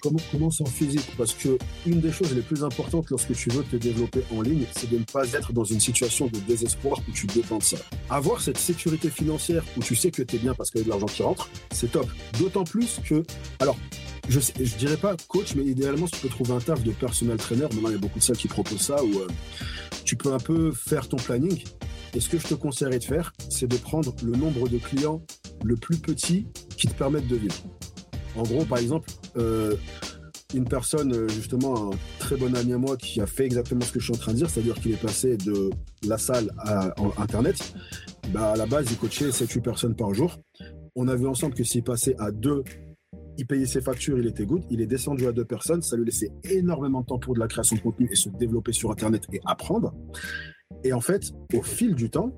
Comment, commence en physique Parce que une des choses les plus importantes lorsque tu veux te développer en ligne, c'est de ne pas être dans une situation de désespoir où tu dépends de ça. Avoir cette sécurité financière où tu sais que tu es bien parce qu'il y a de l'argent qui rentre, c'est top. D'autant plus que, alors, je, je dirais pas coach, mais idéalement, tu peux trouver un taf de personnel trainer. Maintenant, il y a beaucoup de salles qui proposent ça où euh, tu peux un peu faire ton planning. Et ce que je te conseillerais de faire, c'est de prendre le nombre de clients le plus petit qui te permettent de vivre. En gros, par exemple, euh, une personne, euh, justement, un très bon ami à moi qui a fait exactement ce que je suis en train de dire, c'est-à-dire qu'il est passé de la salle à, Internet. Bah, à la base, il coachait 7-8 personnes par jour. On a vu ensemble que s'il passait à deux il payait ses factures, il était good. Il est descendu à deux personnes. Ça lui laissait énormément de temps pour de la création de contenu et se développer sur Internet et apprendre. Et en fait, au fil du temps,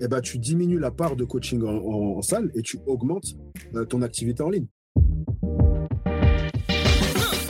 ben, tu diminues la part de coaching en, salle et tu augmentes euh, ton activité en ligne.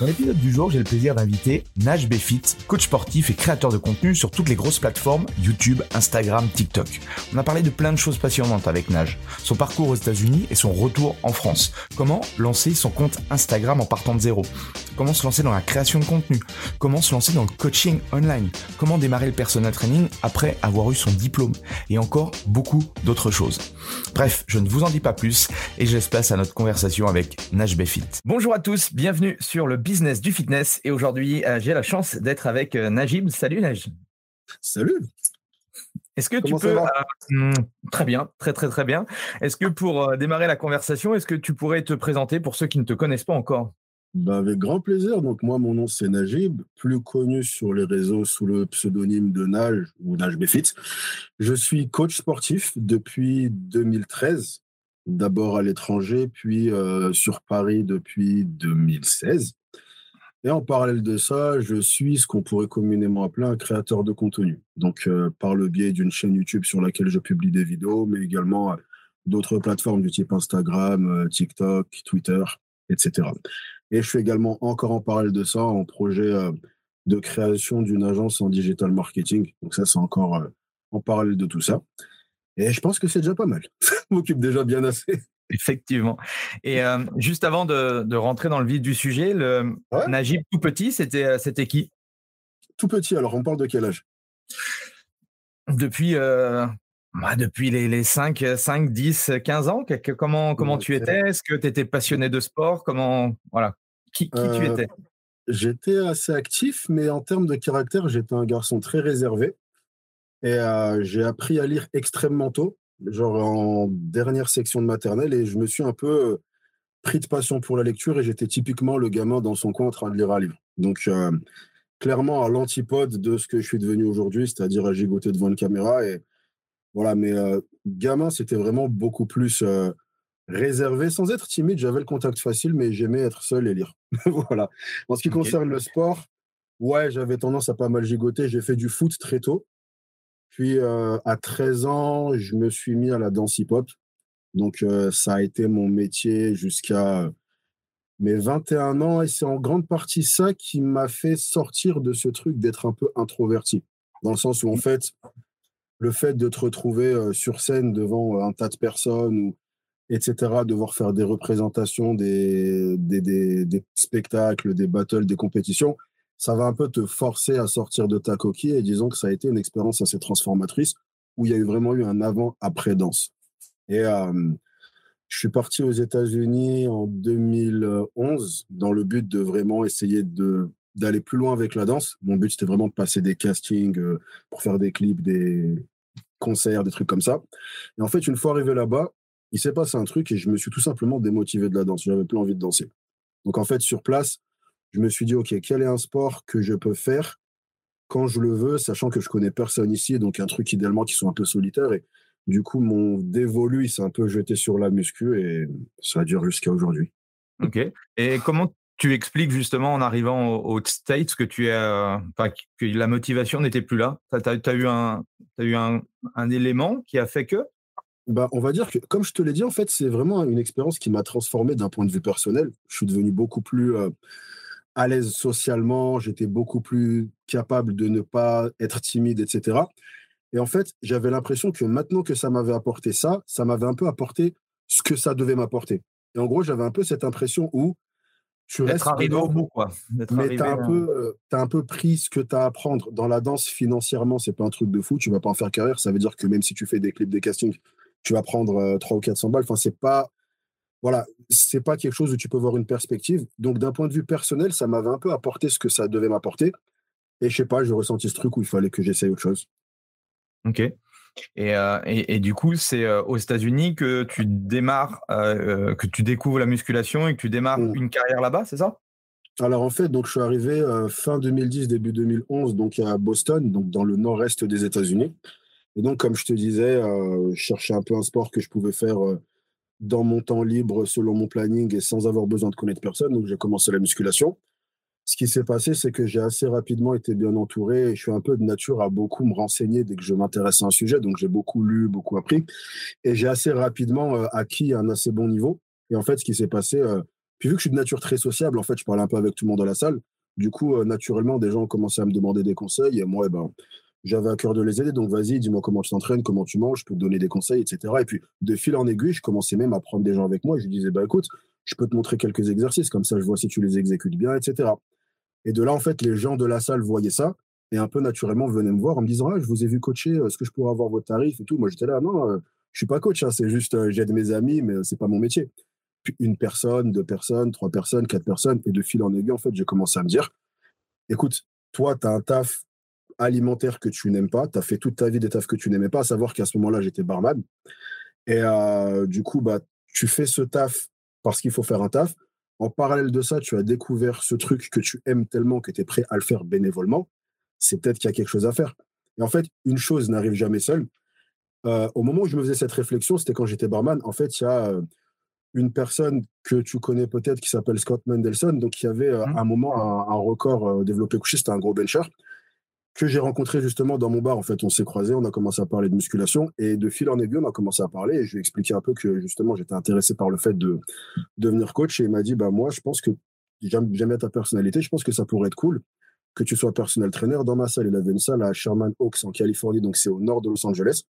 Dans l'épisode du jour, j'ai le plaisir d'inviter Naj Befit, coach sportif et créateur de contenu sur toutes les grosses plateformes YouTube, Instagram, TikTok. On a parlé de plein de choses passionnantes avec Naj. Son parcours aux États-Unis et son retour en France. Comment lancer son compte Instagram en partant de zéro? Comment se lancer dans la création de contenu? Comment se lancer dans le coaching online? Comment démarrer le personal training après avoir eu son diplôme? Et encore beaucoup d'autres choses. Bref, je ne vous en dis pas plus et je laisse place à notre conversation avec Naj Befit. Bonjour à tous, bienvenue sur le business du fitness. Et aujourd'hui, euh, j'ai la chance d'être avec euh, Najib. Salut Najib. Salut. Est-ce que tu peux euh, hmm, très bien, très très très bien. Est-ce que pour démarrer la conversation, est-ce que tu pourrais te présenter pour ceux qui ne te connaissent pas encore? Bah Avec grand plaisir. Donc moi, mon nom c'est Najib, plus connu sur les réseaux sous le pseudonyme de Naj ou Naj Befit. Je suis coach sportif depuis 2013 d'abord à l'étranger, puis sur Paris depuis 2016. Et en parallèle de ça, je suis ce qu'on pourrait communément appeler un créateur de contenu. Donc, euh, par le biais d'une chaîne YouTube sur laquelle je publie des vidéos, mais également euh, d'autres plateformes du type Instagram, euh, TikTok, Twitter, etc. Et je suis également encore en parallèle de ça un projet de création d'une agence en digital marketing. Donc ça, c'est encore en parallèle de tout ça. Et je pense que c'est déjà pas mal. Ça m'occupe déjà bien assez. Effectivement. Et euh, juste avant de, rentrer dans le vif du sujet, le Najib tout petit, c'était euh, c'était qui? Tout petit. Alors, on parle de quel âge? Depuis euh, bah, depuis les, les 5, 5, 10, 15 ans. comment comment tu étais? Est-ce que tu étais passionné de sport? Comment voilà Qui, qui tu étais? J'étais assez actif, mais en termes de caractère, j'étais un garçon très réservé. Et j'ai appris à lire extrêmement tôt genre en dernière section de maternelle, et je me suis un peu euh, pris de passion pour la lecture, et j'étais typiquement le gamin dans son coin en train de lire un livre. Donc, euh, clairement, à l'antipode de ce que je suis devenu aujourd'hui, c'est-à-dire à gigoter devant une caméra. Et voilà, mais euh, gamin, c'était vraiment beaucoup plus réservé, sans être timide. J'avais le contact facile, mais j'aimais être seul et lire. voilà. En ce qui concerne le sport, Ouais, j'avais tendance à pas mal gigoter. J'ai fait du foot très tôt. Puis euh, à 13 ans, je me suis mis à la danse hip-hop. Donc euh, ça a été mon métier jusqu'à mes 21 ans. Et c'est en grande partie ça qui m'a fait sortir de ce truc d'être un peu introverti. Dans le sens où en fait, le fait de te retrouver euh, sur scène devant un tas de personnes ou etc., devoir faire des représentations, des, des, des, des spectacles, des battles, des compétitions, ça va un peu te forcer à sortir de ta coquille. Et disons que ça a été une expérience assez transformatrice où il y a eu vraiment eu un avant-après danse. Et euh, je suis parti aux États-Unis en 2011 dans le but de vraiment essayer de d'aller plus loin avec la danse. Mon but, c'était vraiment de passer des castings euh, pour faire des clips, des concerts, des trucs comme ça. Et en fait, une fois arrivé là-bas, il s'est passé un truc et je me suis tout simplement démotivé de la danse. J'avais plus envie de danser. Donc en fait, sur place, je me suis dit, OK, quel est un sport que je peux faire quand je le veux, sachant que je connais personne ici, donc un truc idéalement qui soit un peu solitaire. Et du coup, mon dévolu, il s'est un peu jeté sur la muscu et ça dure jusqu'à aujourd'hui. OK. Et comment tu expliques justement en arrivant aux States que tu as, que la motivation n'était plus là? Tu as, eu, un, as eu un, un élément qui a fait que? Bah, on va dire que, comme je te l'ai dit, en fait, c'est vraiment une expérience qui m'a transformé d'un point de vue personnel. Je suis devenu beaucoup plus euh, à l'aise socialement, j'étais beaucoup plus capable de ne pas être timide, etc. Et en fait, j'avais l'impression que maintenant que ça m'avait apporté ça, ça m'avait un peu apporté ce que ça devait m'apporter. Et en gros, j'avais un peu cette impression où tu restes arrivé au bout, quoi. Mais tu as, un peu, euh, un peu pris ce que tu as à apprendre. Dans la danse, financièrement, c'est pas un truc de fou. Tu vas pas en faire carrière. Ça veut dire que même si tu fais des clips, des castings, tu vas prendre 3 euh, ou 400 balles. Enfin, c'est pas, voilà, c'est pas quelque chose où tu peux voir une perspective. Donc, d'un point de vue personnel, ça m'avait un peu apporté ce que ça devait m'apporter. Et je sais pas, j'ai ressenti ce truc où il fallait que j'essaye autre chose. Ok. Et, euh, et, du coup, c'est euh, aux États-Unis que tu démarres, que tu découvres la musculation et que tu démarres mmh. une carrière là-bas, c'est ça? Alors en fait, donc je suis arrivé fin 2010, début 2011, donc à Boston, donc dans le nord-est des États-Unis. Et donc, comme je te disais, euh, je cherchais un peu un sport que je pouvais faire euh, dans mon temps libre, selon mon planning et sans avoir besoin de connaître personne. Donc, j'ai commencé la musculation. Ce qui s'est passé, c'est que j'ai assez rapidement été bien entouré et je suis un peu de nature à beaucoup me renseigner dès que je m'intéresse à un sujet. Donc, j'ai beaucoup lu, beaucoup appris et j'ai assez rapidement euh, acquis un assez bon niveau. Et en fait, ce qui s'est passé, puis vu que je suis de nature très sociable, en fait, je parlais un peu avec tout le monde dans la salle. Du coup, naturellement, des gens ont commencé à me demander des conseils et moi, eh ben, j'avais à cœur de les aider. Donc, vas-y, dis-moi comment tu t'entraînes, comment tu manges, je peux te donner des conseils, etc. Et puis, de fil en aiguille, je commençais même à prendre des gens avec moi. je disais, bah, écoute, je peux te montrer quelques exercices, comme ça, je vois si tu les exécutes bien, etc. Et de là, en fait, les gens de la salle voyaient ça et un peu naturellement venaient me voir en me disant, ah, je vous ai vu coacher, est-ce que je pourrais avoir votre tarif et tout? Moi, j'étais là, non, euh, je suis pas coach, hein, c'est juste, euh, j'aide mes amis, mais c'est pas mon métier. Puis une personne, deux personnes, trois personnes, quatre personnes, et de fil en aiguille, en fait, j'ai commencé à me dire, écoute, toi, tu as un taf alimentaire que tu n'aimes pas. Tu as fait toute ta vie des tafs que tu n'aimais pas, à savoir qu'à ce moment-là, j'étais barman. Et euh, du coup, bah, tu fais ce taf parce qu'il faut faire un taf. En parallèle de ça, tu as découvert ce truc que tu aimes tellement que tu es prêt à le faire bénévolement. C'est peut-être qu'il y a quelque chose à faire. Et en fait, une chose n'arrive jamais seule. Euh, au moment où je me faisais cette réflexion, c'était quand j'étais barman. En fait, il y a euh, une personne que tu connais peut-être qui s'appelle Scott Mendelson, donc qui avait à mmh. un moment un, un record développé couché, c'était un gros bencher que j'ai rencontré justement dans mon bar. En fait, on s'est croisés, on a commencé à parler de musculation et de fil en aiguille, on a commencé à parler et je lui ai expliqué un peu que justement j'étais intéressé par le fait de devenir coach et il m'a dit bah moi je pense que j'aime bien ta personnalité, je pense que ça pourrait être cool que tu sois personnel trainer dans ma salle. Il avait une salle à Sherman Oaks en Californie, donc c'est au nord de Los Angeles.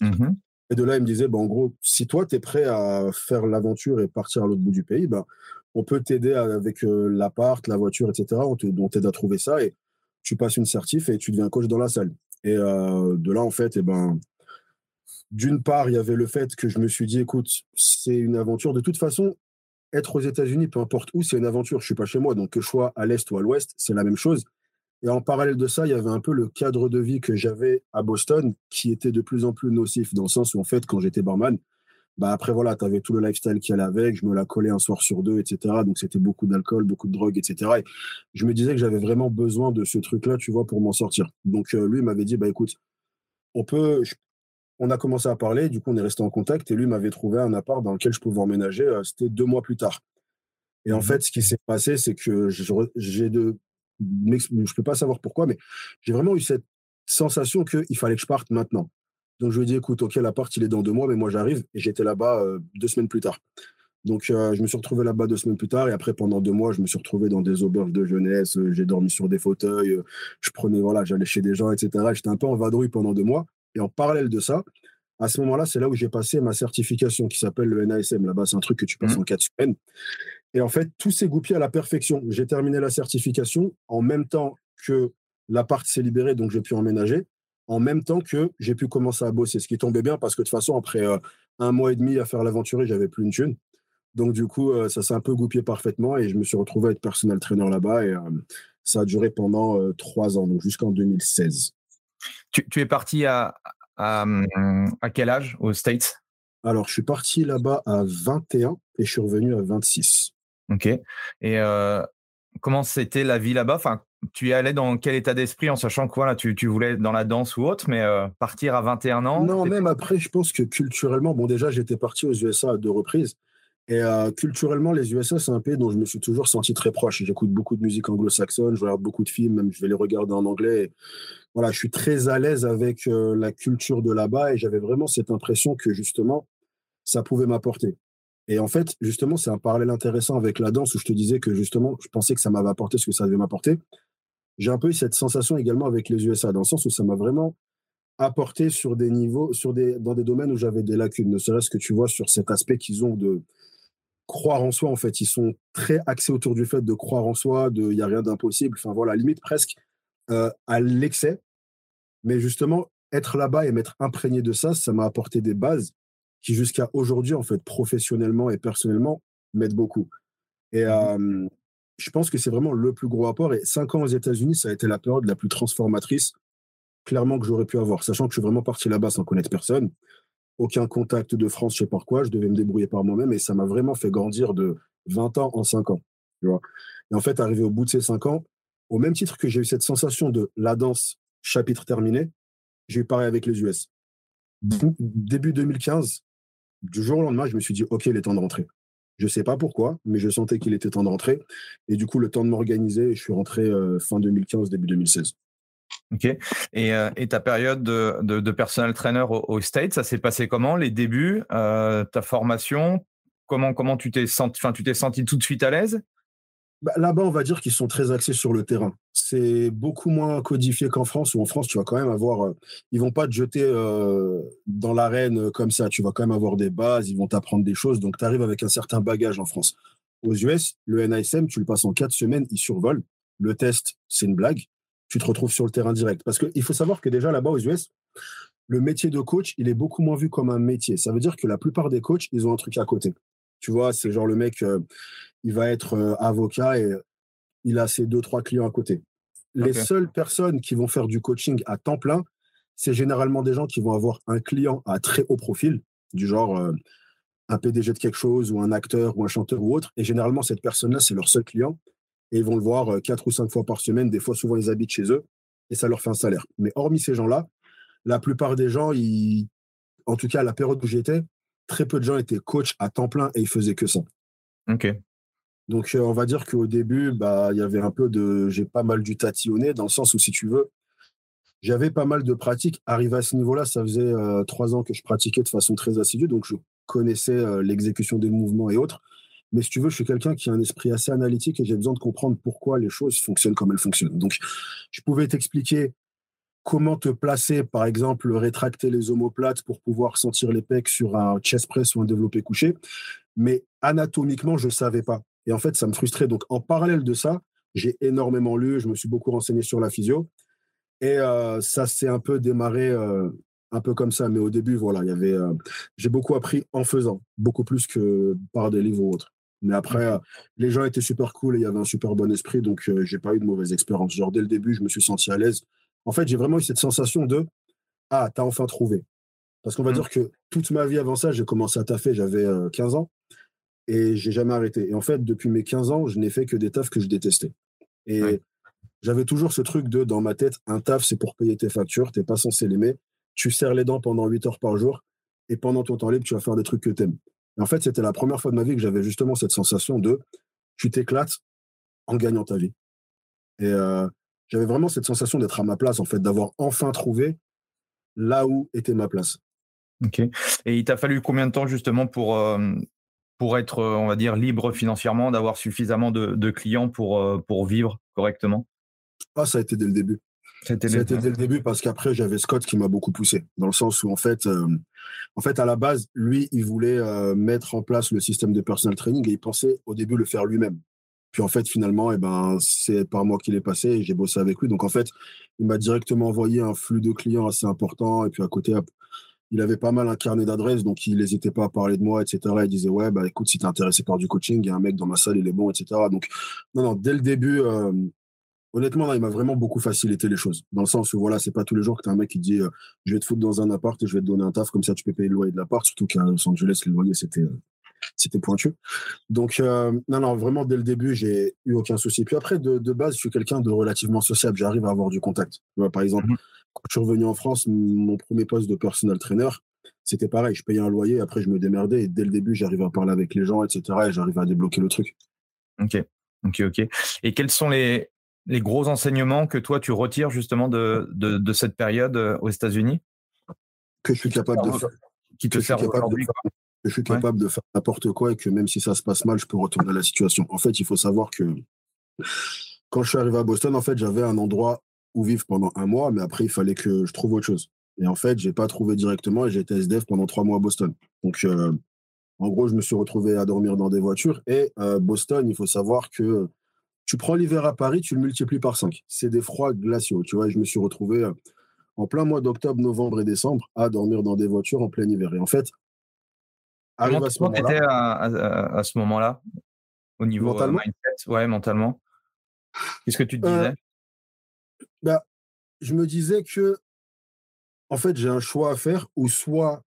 Mm-hmm. Et de là, il me disait, bah, en gros, si toi, tu es prêt à faire l'aventure et partir à l'autre bout du pays, bah, on peut t'aider avec euh, l'appart, la voiture, etc. On t'aide à trouver ça. Et tu passes une certif et tu deviens coach dans la salle. Et euh, de là, en fait, et eh ben, d'une part, il y avait le fait que je me suis dit, écoute, c'est une aventure. De toute façon, être aux États-Unis, peu importe où, c'est une aventure. Je suis pas chez moi, donc que je sois à l'est ou à l'ouest, c'est la même chose. Et en parallèle de ça, il y avait un peu le cadre de vie que j'avais à Boston, qui était de plus en plus nocif, dans le sens où, en fait, quand j'étais barman, bah après, voilà, tu avais tout le lifestyle qui allait avec. Je me la collais un soir sur deux, etc. Donc, c'était beaucoup d'alcool, beaucoup de drogue, etc. Et je me disais que j'avais vraiment besoin de ce truc-là, tu vois, pour m'en sortir. Donc, euh, lui m'avait dit, bah écoute, on peut. On a commencé à parler, du coup, on est resté en contact. Et lui m'avait trouvé un appart dans lequel je pouvais emménager. Euh, c'était deux mois plus tard. Et en mmh fait, ce qui s'est passé, c'est que j'ai de je peux pas savoir pourquoi, mais j'ai vraiment eu cette sensation qu'il fallait que je parte maintenant. Donc je lui ai dit, écoute, ok, l'appart, il est dans deux mois, mais moi j'arrive. Et j'étais là-bas euh, deux semaines plus tard. Donc je me suis retrouvé là-bas deux semaines plus tard. Et après, pendant deux mois, je me suis retrouvé dans des auberges de jeunesse. j'ai dormi sur des fauteuils. je prenais, voilà, j'allais chez des gens, etc. J'étais un peu en vadrouille pendant deux mois. Et en parallèle de ça, à ce moment-là, c'est là où j'ai passé ma certification qui s'appelle le NASM. Là-bas, c'est un truc que tu passes mmh. en quatre semaines. Et en fait, tout s'est goupillé à la perfection. J'ai terminé la certification en même temps que l'appart s'est libéré, donc j'ai pu emménager, en même temps que j'ai pu commencer à bosser, ce qui tombait bien parce que de toute façon, après euh, un mois et demi à faire l'aventure, j'avais plus une thune. Donc du coup, euh, ça s'est un peu goupillé parfaitement et je me suis retrouvé à être personnel trainer là-bas et euh, ça a duré pendant trois ans, donc jusqu'en 2016. Tu, tu, es parti à, à, à quel âge aux States? Alors, je suis parti là-bas à 21 et je suis revenu à 26. Ok. Et euh, comment c'était la vie là-bas? Enfin, Tu y allais dans quel état d'esprit en sachant que voilà, tu, tu voulais être dans la danse ou autre, mais euh, partir à 21 ans Non, même après, je pense que culturellement, bon, déjà, j'étais parti aux USA à deux reprises. Et euh, culturellement, les USA, c'est un pays dont je me suis toujours senti très proche. J'écoute beaucoup de musique anglo-saxonne, je regarde beaucoup de films, même je vais les regarder en anglais. voilà, je suis très à l'aise avec euh, la culture de là-bas et j'avais vraiment cette impression que justement, ça pouvait m'apporter. Et en fait, justement, c'est un parallèle intéressant avec la danse où je te disais que justement, je pensais que ça m'avait apporté ce que ça devait m'apporter. J'ai un peu eu cette sensation également avec les USA, dans le sens où ça m'a vraiment apporté sur des niveaux, sur des, dans des domaines où j'avais des lacunes, ne serait-ce que tu vois sur cet aspect qu'ils ont de, croire en soi, en fait. Ils sont très axés autour du fait de croire en soi, de il n'y a rien d'impossible. Enfin, voilà, limite presque euh, à l'excès. Mais justement, être là-bas et m'être imprégné de ça, ça m'a apporté des bases qui, jusqu'à aujourd'hui, en fait, professionnellement et personnellement, m'aident beaucoup. Et mmh je pense que c'est vraiment le plus gros apport. Et cinq ans aux États-Unis, ça a été la période la plus transformatrice, clairement, que j'aurais pu avoir. Sachant que je suis vraiment parti là-bas sans connaître personne aucun contact de France, je sais pas quoi, je devais me débrouiller par moi-même et ça m'a vraiment fait grandir de 20 ans en 5 ans. Tu vois et en fait, arrivé au bout de ces 5 ans, au même titre que j'ai eu cette sensation de la danse, chapitre terminé, j'ai eu pareil avec les US. Début 2015, du jour au lendemain, je me suis dit, OK, il est temps de rentrer. Je ne sais pas pourquoi, mais je sentais qu'il était temps de rentrer. Et du coup, le temps de m'organiser, je suis rentré euh, fin 2015, début 2016. Ok. Et, euh, et, ta période de, de, de personnel trainer au, State, ça s'est passé comment Les débuts, euh, ta formation? Comment, comment tu t'es senti, tu t'es senti tout de suite à l'aise? Bah, Là-bas, on va dire qu'ils sont très axés sur le terrain. C'est beaucoup moins codifié qu'en France, où en France, tu vas quand même avoir. Euh, ils vont pas te jeter euh, dans l'arène comme ça. Tu vas quand même avoir des bases, ils vont t'apprendre des choses. Donc, tu arrives avec un certain bagage en France. Aux US, le NISM, tu le passes en quatre semaines, il survole. Le test, c'est une blague tu te retrouves sur le terrain direct. Parce qu'il faut savoir que déjà là-bas aux US, le métier de coach, il est beaucoup moins vu comme un métier. Ça veut dire que la plupart des coachs, ils ont un truc à côté. Tu vois, c'est genre le mec, euh, il va être euh, avocat et il a ses deux, trois clients à côté. Les seules personnes qui vont faire du coaching à temps plein, c'est généralement des gens qui vont avoir un client à très haut profil, du genre euh, un PDG de quelque chose ou un acteur ou un chanteur ou autre. Et généralement, cette personne-là, c'est leur seul client et ils vont le voir euh, quatre ou cinq fois par semaine. Des fois, souvent, ils habitent chez eux et ça leur fait un salaire. Mais hormis ces gens-là, la plupart des gens, ils... en tout cas, à la période où j'étais, très peu de gens étaient coach à temps plein et ils faisaient que ça. Ok. Donc, euh, on va dire qu'au début, bah, il y avait un peu de. J'ai pas mal du tatillonné dans le sens où, si tu veux, j'avais pas mal de pratiques. Arrivé à ce niveau-là, ça faisait euh, trois ans que je pratiquais de façon très assidue, donc je connaissais l'exécution des mouvements et autres. Mais si tu veux, je suis quelqu'un qui a un esprit assez analytique et j'ai besoin de comprendre pourquoi les choses fonctionnent comme elles fonctionnent. Donc, je pouvais t'expliquer comment te placer, par exemple, rétracter les omoplates pour pouvoir sentir les pecs sur un chest press ou un développé couché. Mais anatomiquement, je ne savais pas. Et en fait, ça me frustrait. Donc, en parallèle de ça, j'ai énormément lu, je me suis beaucoup renseigné sur la physio. Et euh, ça s'est un peu démarré euh, un peu comme ça. Mais au début, voilà, il y avait, euh, j'ai beaucoup appris en faisant, beaucoup plus que par des livres ou autres. Mais après, les gens étaient super cool et il y avait un super bon esprit, donc j'ai pas eu de mauvaise expérience. Genre, dès le début, je me suis senti à l'aise. En fait, j'ai vraiment eu cette sensation de Ah, t'as enfin trouvé. Parce qu'on va mmh. dire que toute ma vie avant ça, j'ai commencé à taffer, j'avais 15 euh, ans et j'ai jamais arrêté. Et en fait, depuis mes 15 ans, je n'ai fait que des tafs que je détestais. Et j'avais toujours ce truc de, dans ma tête, un taf, c'est pour payer tes factures, t'es pas censé l'aimer. Tu serres les dents pendant 8 heures par jour et pendant ton temps libre, tu vas faire des trucs que t'aimes en fait, c'était la première fois de ma vie que j'avais justement cette sensation de tu t'éclates en gagnant ta vie. Et j'avais vraiment cette sensation d'être à ma place, en fait, d'avoir enfin trouvé là où était ma place. Ok. Et il t'a fallu combien de temps justement pour, pour être, on va dire, libre financièrement, d'avoir suffisamment de, clients pour, pour vivre correctement? Ah, ça a été dès le début. Ça a été, dès le début parce qu'après, j'avais Scott qui m'a beaucoup poussé, dans le sens où, en fait, en fait, à la base, lui, il voulait mettre en place le système de personal training et il pensait au début le faire lui-même. Puis en fait, finalement, eh ben, c'est par moi qu'il est passé et j'ai bossé avec lui. Donc en fait, il m'a directement envoyé un flux de clients assez important. Et puis à côté, il avait pas mal un carnet d'adresses, donc il n'hésitait pas à parler de moi, etc. Il disait, ouais, bah écoute, si tu es intéressé par du coaching, il y a un mec dans ma salle, il est bon, etc. Donc, non, non, dès le début, euh, honnêtement, il m'a vraiment beaucoup facilité les choses. Dans le sens où, voilà, c'est pas tous les jours que tu as un mec qui dit, euh, je vais te foutre dans un appart et je vais te donner un taf, comme ça tu peux payer le loyer de l'appart. Surtout qu'à Los Angeles, le loyer, c'était. Euh, c'était pointu. Donc, non, non, vraiment, dès le début, j'ai eu aucun souci. Puis après, de, base, je suis quelqu'un de relativement sociable. J'arrive à avoir du contact. par exemple, mhm. Quand je suis revenu en France, mon premier poste de personal trainer, c'était pareil. Je payais un loyer, après, je me démerdais. Et dès le début, j'arrivais à parler avec les gens, etc. Et j'arrivais à débloquer le truc. Ok, ok, ok. Et quels sont les, les gros enseignements que toi, tu retires justement de, de, cette période euh, aux États-Unis? Que je suis capable de faire. Qui te sert aujourd'hui je suis capable de faire n'importe quoi et que même si ça se passe mal, je peux retourner à la situation. En fait, il faut savoir que quand je suis arrivé à Boston, en fait, j'avais un endroit où vivre pendant un mois, mais après, il fallait que je trouve autre chose. Et en fait, je n'ai pas trouvé directement et j'ai été SDF pendant trois mois à Boston. Donc, euh, en gros, je me suis retrouvé à dormir dans des voitures. Et euh, Boston, il faut savoir que tu prends l'hiver à Paris, tu le multiplies par cinq. C'est des froids glaciaux. Tu vois, je me suis retrouvé euh, en plein mois d'octobre, novembre et décembre à dormir dans des voitures en plein hiver. Et en fait, Comment tu étais à, ce moment-là Au niveau mentalement? mindset? Ouais, mentalement. Qu'est-ce que tu te disais? Bah, Je me disais que, en fait, j'ai un choix à faire où soit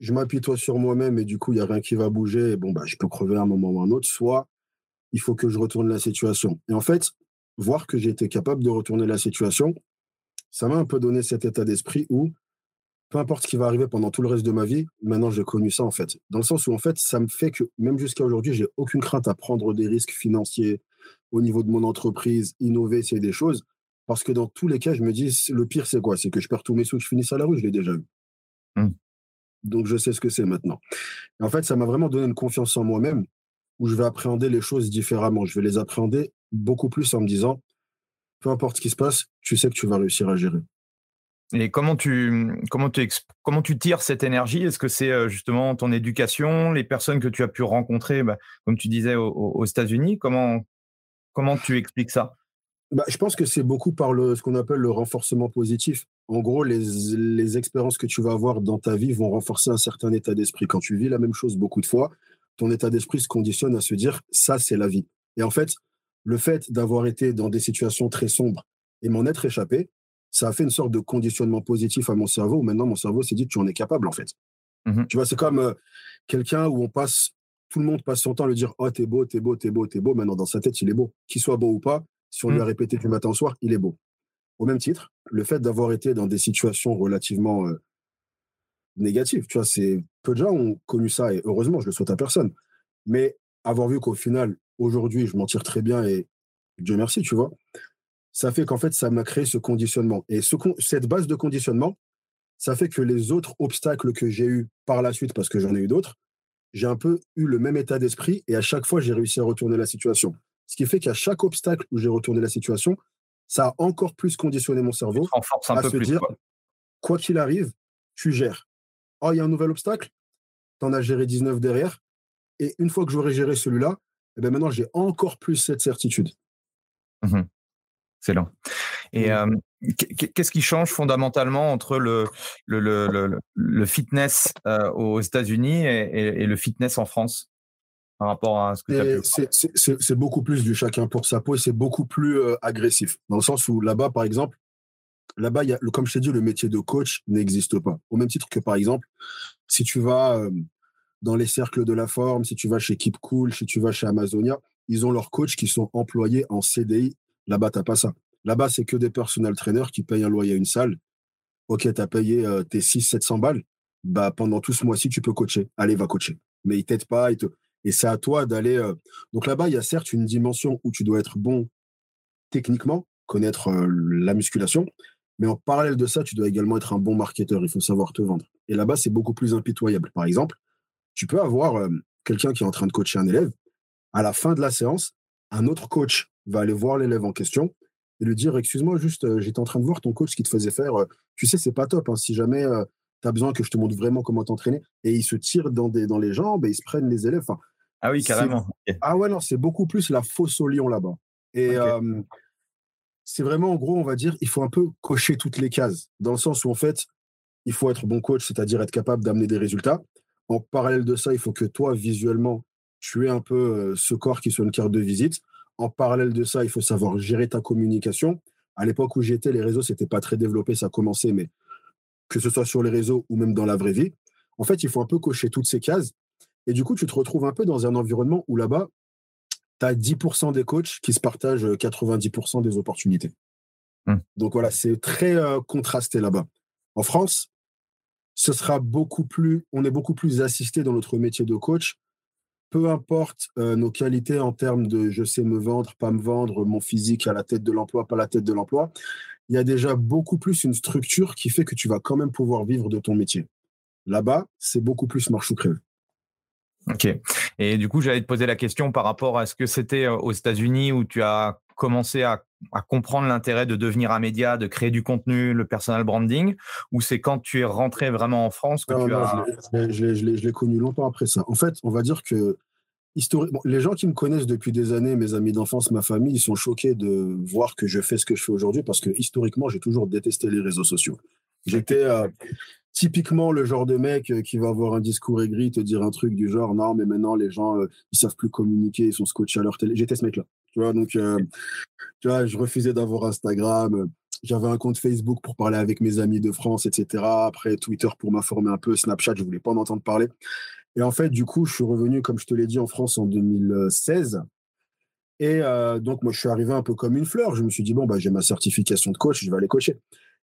je m'apitoie sur moi-même et du coup, il n'y a rien qui va bouger et bon, bah, je peux crever à un moment ou un autre, soit il faut que je retourne la situation. Et en fait, voir que j'étais capable de retourner la situation, ça m'a un peu donné cet état d'esprit où peu importe ce qui va arriver pendant tout le reste de ma vie, maintenant j'ai connu ça en fait. Dans le sens où en fait, ça me fait que même jusqu'à aujourd'hui, j'ai aucune crainte à prendre des risques financiers au niveau de mon entreprise, innover, essayer des choses. Parce que dans tous les cas, je me dis, le pire, c'est quoi? C'est que je perds tous mes sous, que je finisse à la rue, je l'ai déjà vu. Mmh. Donc je sais ce que c'est maintenant. en fait, ça m'a vraiment donné une confiance en moi-même où je vais appréhender les choses différemment. Je vais les appréhender beaucoup plus en me disant, peu importe ce qui se passe, tu sais que tu vas réussir à gérer. Et comment tu, comment tu, comment tu tires cette énergie? Est-ce que c'est euh, justement ton éducation, les personnes que tu as pu rencontrer, bah, comme tu disais, aux, États-Unis? Comment, comment tu expliques ça? Bah, Je pense que c'est beaucoup par le, ce qu'on appelle le renforcement positif. En gros, les, les expériences que tu vas avoir dans ta vie vont renforcer un certain état d'esprit. Quand tu vis la même chose beaucoup de fois, ton état d'esprit se conditionne à se dire ça, c'est la vie. Et en fait, le fait d'avoir été dans des situations très sombres et m'en être échappé, ça a fait une sorte de conditionnement positif à mon cerveau où maintenant mon cerveau s'est dit tu en es capable en fait. Mmh tu vois, c'est comme euh, quelqu'un où on passe, tout le monde passe son temps à lui dire oh t'es beau, t'es beau, t'es beau, t'es beau. Maintenant dans sa tête il est beau, qu'il soit beau ou pas. Si on lui a mmh. répété du matin au soir, il est beau. Au même titre, le fait d'avoir été dans des situations relativement euh, négatives, tu vois, c'est peu de gens ont connu ça et heureusement je le souhaite à personne. Mais avoir vu qu'au final aujourd'hui je m'en tire très bien et Dieu merci, tu vois ça fait qu'en fait, ça m'a créé ce conditionnement. Et ce, cette base de conditionnement, ça fait que les autres obstacles que j'ai eus par la suite, parce que j'en ai eu d'autres, j'ai un peu eu le même état d'esprit et à chaque fois, j'ai réussi à retourner la situation. Ce qui fait qu'à chaque obstacle où j'ai retourné la situation, ça a encore plus conditionné mon cerveau un à peu se plus, dire, quoi qu'il arrive, tu gères. Oh, il y a un nouvel obstacle, tu en as géré 19 derrière. Et une fois que j'aurai géré celui-là, eh ben maintenant, j'ai encore plus cette certitude. Mmh Excellent. Et qu'est-ce qui change fondamentalement entre le, le, le, fitness aux États-Unis et, le fitness en France? Par rapport à ce que tu C'est beaucoup plus du chacun pour sa peau et c'est beaucoup plus agressif. Dans le sens où là-bas, par exemple, là-bas, comme je t'ai dit, le métier de coach n'existe pas. Au même titre que, par exemple, si tu vas dans les cercles de la forme, si tu vas chez Keep Cool, si tu vas chez Amazonia, ils ont leurs coachs qui sont employés en CDI Là-bas, tu n'as pas ça. Là-bas, c'est que des personnels trainers qui payent un loyer à une salle. Ok, tu as payé euh, tes 600-700 balles. Bah, pendant tout ce mois-ci, tu peux coacher. Allez, va coacher. Mais ils ne t'aident pas. Et c'est à toi d'aller. Donc là-bas, il y a certes une dimension où tu dois être bon techniquement, connaître la musculation. Mais en parallèle de ça, tu dois également être un bon marketeur. Il faut savoir te vendre. Et là-bas, c'est beaucoup plus impitoyable. Par exemple, tu peux avoir quelqu'un qui est en train de coacher un élève. À la fin de la séance, un autre coach va aller voir l'élève en question et lui dire Excuse-moi, juste, j'étais en train de voir ton coach ce qu'il te faisait faire. tu sais, c'est pas top. Hein. Si jamais tu as besoin que je te montre vraiment comment t'entraîner. Et ils se tirent dans, des, dans les jambes et ils se prennent les élèves. Ah oui, carrément. Ah ouais, non, c'est beaucoup plus la fosse au lion là-bas. Et c'est vraiment, en gros, on va dire, il faut un peu cocher toutes les cases. Dans le sens où, en fait, il faut être bon coach, c'est-à-dire être capable d'amener des résultats. En parallèle de ça, il faut que toi, visuellement, tu aies un peu ce corps qui soit une carte de visite. En parallèle de ça, il faut savoir gérer ta communication. À l'époque où j'étais, les réseaux, c'était pas très développé, ça commençait, mais que ce soit sur les réseaux ou même dans la vraie vie. En fait, il faut un peu cocher toutes ces cases. Et du coup, tu te retrouves un peu dans un environnement où là-bas, tu as 10% des coachs qui se partagent 90% des opportunités. Mmh. Donc voilà, c'est très euh, contrasté là-bas. En France, ce sera beaucoup plus, on est beaucoup plus assisté dans notre métier de coach. Peu importe euh, nos qualités en termes de je sais me vendre, pas me vendre, mon physique à la tête de l'emploi, pas la tête de l'emploi il y a déjà beaucoup plus une structure qui fait que tu vas quand même pouvoir vivre de ton métier. Là-bas, c'est beaucoup plus marche ou crève. Ok. Et du coup, j'allais te poser la question par rapport à ce que c'était euh, aux États-Unis où tu as commencé à, comprendre l'intérêt de devenir un média, de créer du contenu, le personal branding, ou c'est quand tu es rentré vraiment en France que tu as... Je l'ai connu longtemps après ça. En fait, on va dire que les gens qui me connaissent depuis des années, mes amis d'enfance, ma famille, ils sont choqués de voir que je fais ce que je fais aujourd'hui parce que historiquement, j'ai toujours détesté les réseaux sociaux. J'étais euh, typiquement le genre de mec euh, qui va avoir un discours aigri, te dire un truc du genre non, mais maintenant les gens euh, ils savent plus communiquer, ils sont scotchés à leur télé. J'étais ce mec-là. Tu vois, donc tu vois, je refusais d'avoir Instagram. J'avais un compte Facebook pour parler avec mes amis de France, etc. Après Twitter pour m'informer un peu, Snapchat, je voulais pas en entendre parler. Et en fait, du coup, je suis revenu, comme je te l'ai dit, en France en 2016. Et euh, donc, moi, je suis arrivé un peu comme une fleur. Je me suis dit, bon, bah, j'ai ma certification de coach, je vais aller coacher.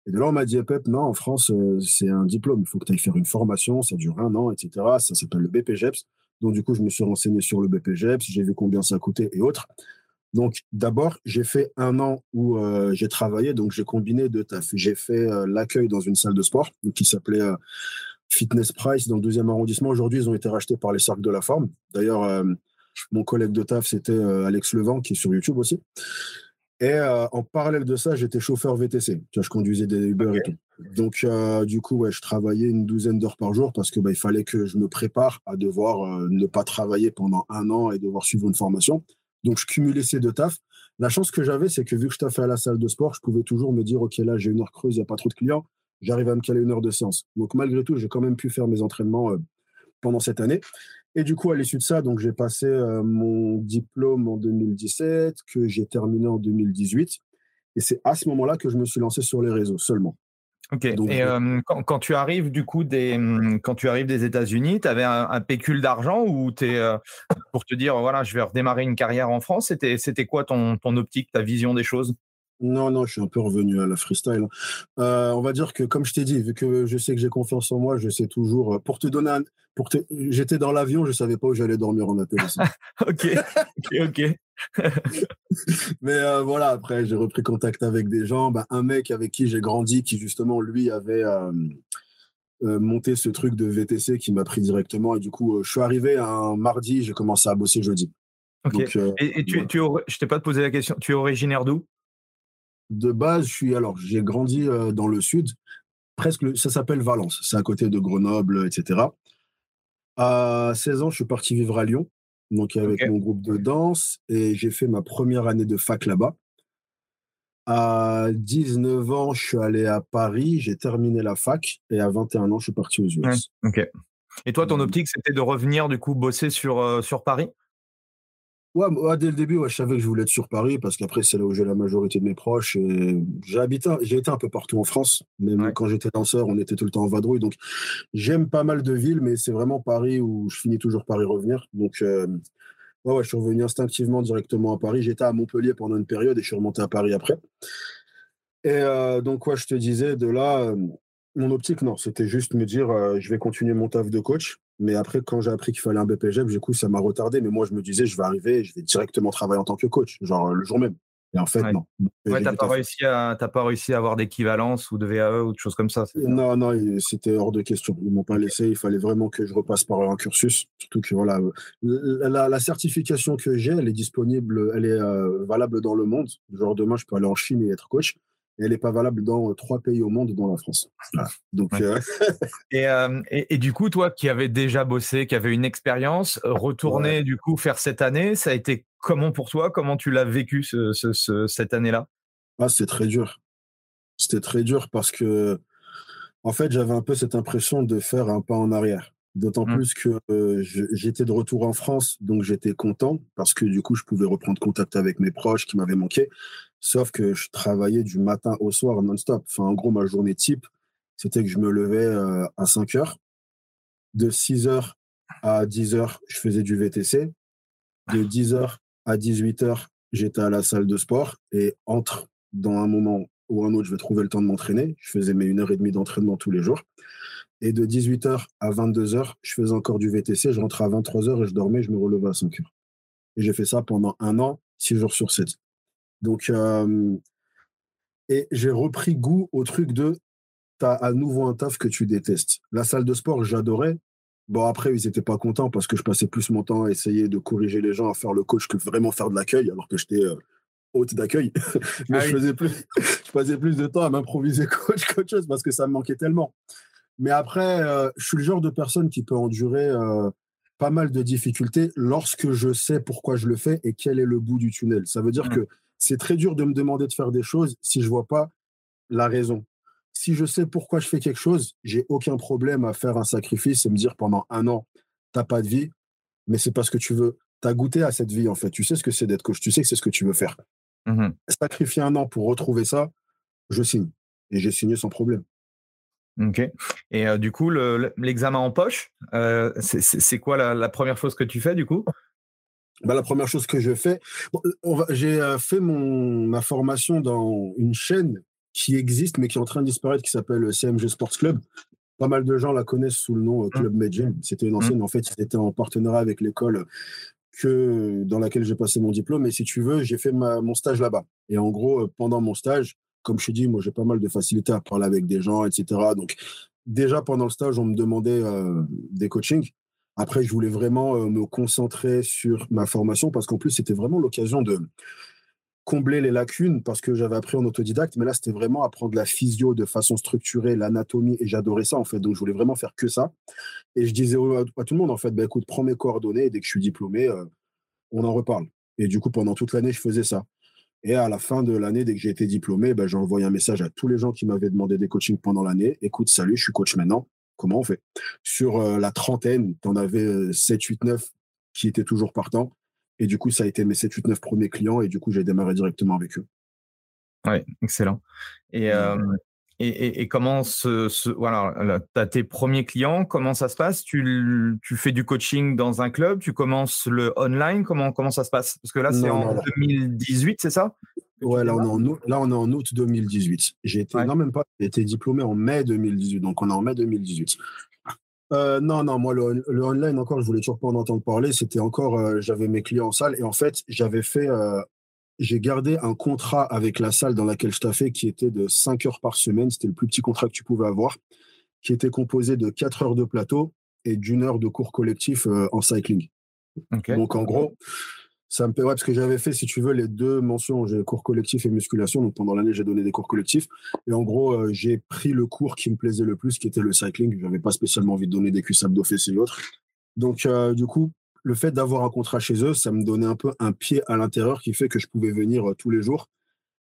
Et de là, on m'a dit, Pep, non, en France, euh, c'est un diplôme. Il faut que tu ailles faire une formation, ça dure un an, etc. Ça s'appelle le BPGEPS. Donc, du coup, je me suis renseigné sur le BPGEPS, j'ai vu combien ça coûtait et autres. Donc, d'abord, j'ai fait un an où euh, j'ai travaillé, donc j'ai combiné deux taf. J'ai fait l'accueil dans une salle de sport qui s'appelait Fitness Price dans le deuxième arrondissement. Aujourd'hui, ils ont été rachetés par les Cercles de la Forme. D'ailleurs, euh, mon collègue de taf, c'était euh, Alex Levent, qui est sur YouTube aussi. Et euh, en parallèle de ça, j'étais chauffeur VTC. Tu vois, je conduisais des Uber et tout. Donc, du coup, ouais, je travaillais une douzaine d'heures par jour parce que bah, il fallait que je me prépare à devoir ne pas travailler pendant un an et devoir suivre une formation. Donc, je cumulais ces deux tafs. La chance que j'avais, c'est que vu que je taffais à la salle de sport, je pouvais toujours me dire, OK, là, j'ai une heure creuse, il n'y a pas trop de clients j'arrive à me caler une heure de séance. Donc malgré tout, j'ai quand même pu faire mes entraînements euh, pendant cette année. Et du coup, à l'issue de ça, donc j'ai passé euh, mon diplôme en 2017, que j'ai terminé en 2018. Et c'est à ce moment-là que je me suis lancé sur les réseaux seulement. Ok. et euh, quand, tu arrives du coup des hum, quand tu arrives des États-Unis, tu avais un, pécule d'argent ou es pour te dire voilà je vais redémarrer une carrière en France. C'était c'était quoi ton, ton optique, ta vision des choses? Non, non, je suis un peu revenu à la freestyle. Hein. Euh, on va dire que, comme je t'ai dit, vu que je sais que j'ai confiance en moi, je sais toujours. Euh, pour te donner un, pour te, j'étais dans l'avion, je savais pas où j'allais dormir en atterrissant. ok, ok, ok. Mais euh, voilà, après, j'ai repris contact avec des gens. Bah, un mec avec qui j'ai grandi, qui justement, lui, avait monté ce truc de VTC qui m'a pris directement. Et du coup, je suis arrivé un mardi, j'ai commencé à bosser jeudi. Ok. et, tu, tu, je t'ai pas posé la question, tu es originaire d'où? De base, je suis alors j'ai grandi euh, dans le sud, presque ça s'appelle Valence, c'est à côté de Grenoble, etc. À 16 ans, je suis parti vivre à Lyon, donc avec mon groupe de danse, et j'ai fait ma première année de fac là-bas. À 19 ans, je suis allé à Paris, j'ai terminé la fac, et à 21 ans, je suis parti aux US. ok. Et toi, ton optique, c'était de revenir du coup bosser sur, euh, sur Paris? Ouais, dès le début, je savais que je voulais être sur Paris parce qu'après, c'est là où j'ai la majorité de mes proches. Et j'ai habité, j'ai été un peu partout en France. Même quand j'étais danseur, on était tout le temps en vadrouille. Donc, j'aime pas mal de villes, mais c'est vraiment Paris où je finis toujours par y revenir. Donc, euh, ouais, je suis revenu instinctivement directement à Paris. J'étais à Montpellier pendant une période et je suis remonté à Paris après. Et euh, donc, ouais, je te disais, de là, euh, mon optique, non, c'était juste me dire, je vais continuer mon taf de coach. Mais après, quand j'ai appris qu'il fallait un BPGEP, du coup, ça m'a retardé. Mais moi, je me disais, je vais arriver, je vais directement travailler en tant que coach, genre le jour même. Et en fait, non. Ouais, t'as pas, réussi à, pas réussi à avoir d'équivalence ou de VAE ou de choses comme ça Non, non, c'était hors de question. Ils m'ont pas laissé. Il fallait vraiment que je repasse par un cursus. Surtout que voilà, la, certification que j'ai, elle est disponible, elle est euh, valable dans le monde. Genre demain, je peux aller en Chine et être coach elle n'est pas valable dans euh, trois pays au monde, dont la France. Donc, euh, euh, et, du coup, toi qui avais déjà bossé, qui avais une expérience, retourner du coup faire cette année, ça a été comment pour toi? Comment tu l'as vécu cette année-là? Ah, C'était très dur. C'était très dur parce que, en fait, j'avais un peu cette impression de faire un pas en arrière. D'autant mmh. plus que j'étais de retour en France, donc j'étais content parce que du coup, je pouvais reprendre contact avec mes proches qui m'avaient manqué. Sauf que je travaillais du matin au soir non-stop. Enfin, en gros, ma journée type, c'était que je me levais à 5 heures. De 6 heures à 10 heures, je faisais du VTC. De 10 heures à 18 heures, j'étais à la salle de sport. Et entre, dans un moment ou un autre, je vais trouver le temps de m'entraîner. Je faisais mes 1 heure et demie d'entraînement tous les jours. Et de 18h à 22h, je faisais encore du VTC. Je rentrais à 23h et je dormais, je me relevais à 5h. Et j'ai fait ça pendant un an, 6 jours sur 7. Donc, euh, et j'ai repris goût au truc de tu as à nouveau un taf que tu détestes. La salle de sport, j'adorais. Bon, après, ils n'étaient pas contents parce que je passais plus mon temps à essayer de corriger les gens, à faire le coach que vraiment faire de l'accueil, alors que j'étais euh, hôte d'accueil. Mais ah je, faisais plus, je passais plus de temps à m'improviser coach coacheuse parce que ça me manquait tellement. Mais après, euh, je suis le genre de personne qui peut endurer euh, pas mal de difficultés lorsque je sais pourquoi je le fais et quel est le bout du tunnel. Ça veut dire mmh. que c'est très dur de me demander de faire des choses si je vois pas la raison. Si je sais pourquoi je fais quelque chose, j'ai aucun problème à faire un sacrifice et me dire pendant un an, t'as pas de vie, mais c'est parce que tu veux. Tu as goûté à cette vie, en fait. Tu sais ce que c'est d'être coach. Tu sais que c'est ce que tu veux faire. Mmh Sacrifier un an pour retrouver ça, je signe. Et j'ai signé sans problème. Ok. Et euh, du coup, l'examen en poche, euh, c'est quoi la, première chose que tu fais du coup? Bah, La première chose que je fais, j'ai euh, fait mon, ma formation dans une chaîne qui existe mais qui est en train de disparaître, qui s'appelle CMG Sports Club. Pas mal de gens la connaissent sous le nom mmh. Club mmh. C'était une ancienne, mmh. en fait, c'était en partenariat avec l'école que dans laquelle j'ai passé mon diplôme. Et si tu veux, j'ai fait mon stage là-bas. Et en gros, pendant mon stage, comme je te dis, moi, j'ai pas mal de facilité à parler avec des gens, etc. Donc, déjà pendant le stage, on me demandait euh, des coachings. Après, je voulais vraiment euh, me concentrer sur ma formation parce qu'en plus, c'était vraiment l'occasion de combler les lacunes parce que j'avais appris en autodidacte, mais là, c'était vraiment apprendre la physio de façon structurée, l'anatomie, et j'adorais ça, en fait. Donc, je voulais vraiment faire que ça. Et je disais à, tout le monde, en fait, bah, écoute, prends mes coordonnées, et dès que je suis diplômé, euh, on en reparle. Et du coup, pendant toute l'année, je faisais ça. Et à la fin de l'année, dès que j'ai été diplômé, ben, j'ai envoyé un message à tous les gens qui m'avaient demandé des coachings pendant l'année. Écoute, salut, je suis coach maintenant. Comment on fait? Sur euh, la trentaine, tu en avais 7, 8, 9 qui étaient toujours partants. Et du coup, ça a été mes 7, 8, 9 premiers clients. Et du coup, j'ai démarré directement avec eux. Oui, excellent. Et, euh, et, comment ce, voilà, tu as tes premiers clients, comment ça se passe? Tu, tu, fais du coaching dans un club, tu commences le online, comment, comment ça se passe? Parce que là, c'est en 2018, c'est ça? Ouais, là on, est en août, là, on est en août 2018. J'ai été, non, même pas, j'ai été diplômé en mai 2018, donc on est en mai 2018. Euh, non, non, moi, le, online, encore, je voulais toujours pas en entendre parler. C'était encore, euh, j'avais mes clients en salle et en fait, j'avais fait euh, j'ai gardé un contrat avec la salle dans laquelle je taffais qui était de 5 heures par semaine. C'était le plus petit contrat que tu pouvais avoir, qui était composé de 4 heures de plateau et d'une heure de cours collectif en cycling. Donc en gros, ça me permet, parce que j'avais fait, si tu veux, les deux mentions, j'ai cours collectif et musculation. Donc pendant l'année, j'ai donné des cours collectifs. Et en gros, euh, j'ai pris le cours qui me plaisait le plus, qui était le cycling. Je n'avais pas spécialement envie de donner des cuisses abdos et autres. Donc euh, du coup, le fait d'avoir un contrat chez eux, ça me donnait un peu un pied à l'intérieur qui fait que je pouvais venir euh, tous les jours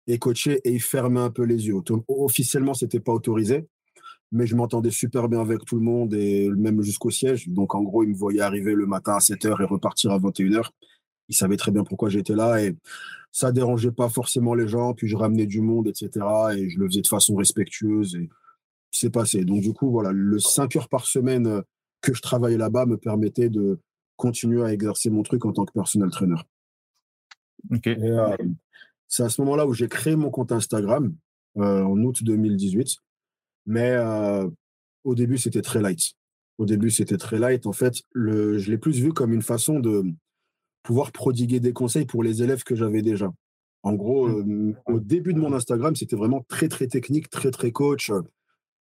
et coacher et fermer un peu les yeux. Officiellement, c'était pas autorisé, mais je m'entendais super bien avec tout le monde et même jusqu'au siège. Donc, en gros, ils me voyaient arriver le matin à 7h et repartir à 21h. Ils savaient très bien pourquoi j'étais là et ça dérangeait pas forcément les gens. Puis je ramenais du monde, etc. Et je le faisais de façon respectueuse et c'est passé. Donc, du coup, voilà, le 5 heures par semaine euh, que je travaillais là-bas me permettait de continuer à exercer mon truc en tant que personnel trainer. Euh, c'est à ce moment-là où j'ai créé mon compte Instagram euh, en août 2018. Mais euh, au début, c'était très light. Au début, c'était très light. En fait, le, je l'ai plus vu comme une façon de pouvoir prodiguer des conseils pour les élèves que j'avais déjà. En gros, mmh. au début de mon Instagram, c'était vraiment très, très technique, très, très coach.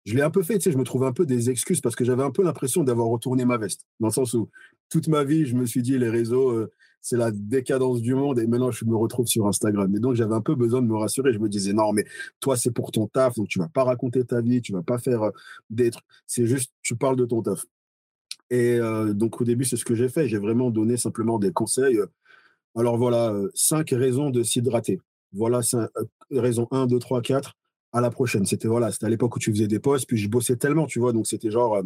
Je l'ai un peu fait, tu sais, je me trouvais un peu des excuses parce que j'avais un peu l'impression d'avoir retourné ma veste. Dans le sens où toute ma vie, je me suis dit, les réseaux, c'est la décadence du monde et maintenant je me retrouve sur Instagram. Et donc j'avais un peu besoin de me rassurer. Je me disais non, mais toi c'est pour ton taf, donc tu vas pas raconter ta vie, tu vas pas faire euh, des trucs. C'est juste tu parles de ton taf. Et euh, donc au début c'est ce que j'ai fait. J'ai vraiment donné simplement des conseils. Alors voilà, euh, cinq raisons de s'hydrater. Voilà, raison 1, 2, 3, 4 à la prochaine. C'était voilà, c'était à l'époque où tu faisais des posts, puis je bossais tellement, tu vois, donc c'était genre, euh,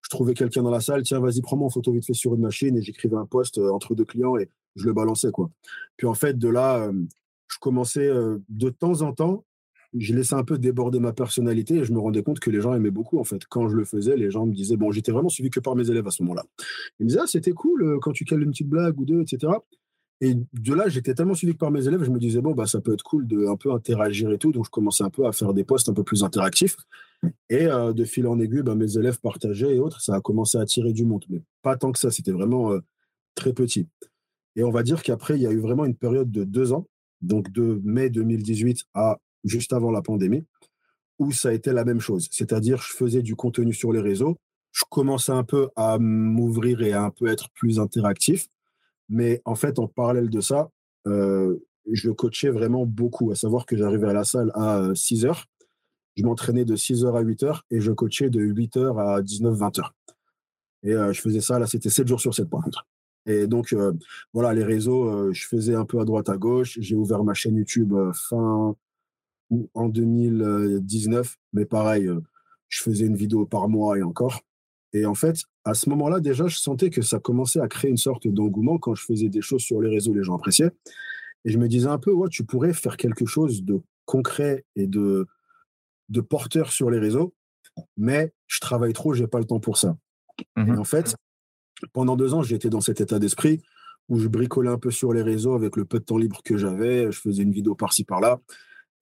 je trouvais quelqu'un dans la salle, tiens, vas-y, prends-moi en photo vite fait sur une machine, et j'écrivais un post euh, entre deux clients et je le balançais, quoi. Puis en fait, de là, euh, je commençais de temps en temps, je laissais un peu déborder ma personnalité et je me rendais compte que les gens aimaient beaucoup, en fait. Quand je le faisais, les gens me disaient, bon, j'étais vraiment suivi que par mes élèves à ce moment-là. Ils me disaient, ah, c'était cool quand tu cales une petite blague ou deux, etc. Et de là, j'étais tellement suivi par mes élèves, je me disais, bon, bah, ça peut être cool de un peu interagir et tout. Donc, je commençais un peu à faire des posts un peu plus interactifs. Et euh, de fil en aiguille, bah, mes élèves partageaient et autres. Ça a commencé à attirer du monde. Mais pas tant que ça, c'était vraiment euh, très petit. Et on va dire qu'après, il y a eu vraiment une période de deux ans, donc de mai 2018 à juste avant la pandémie, où ça a été la même chose. C'est-à-dire, je faisais du contenu sur les réseaux. Je commençais un peu à m'ouvrir et à un peu être plus interactif. Mais en fait, en parallèle de ça, euh, je coachais vraiment beaucoup, à savoir que j'arrivais à la salle à 6 euh, heures. Je m'entraînais de 6 heures à 8 heures et je coachais de 8 heures à 19, 20 heures. Et euh, je faisais ça, là, c'était 7 jours sur 7 par contre. Et donc, voilà, les réseaux, je faisais un peu à droite, à gauche. J'ai ouvert ma chaîne YouTube fin en 2019, mais pareil, je faisais une vidéo par mois et encore. Et en fait, à ce moment-là, déjà, je sentais que ça commençait à créer une sorte d'engouement quand je faisais des choses sur les réseaux, les gens appréciaient. Et je me disais un peu, ouais, tu pourrais faire quelque chose de concret et de, de porteur sur les réseaux, mais je travaille trop, j'ai pas le temps pour ça. Mmh et en fait, pendant deux ans, j'étais dans cet état d'esprit où je bricolais un peu sur les réseaux avec le peu de temps libre que j'avais, je faisais une vidéo par-ci par-là,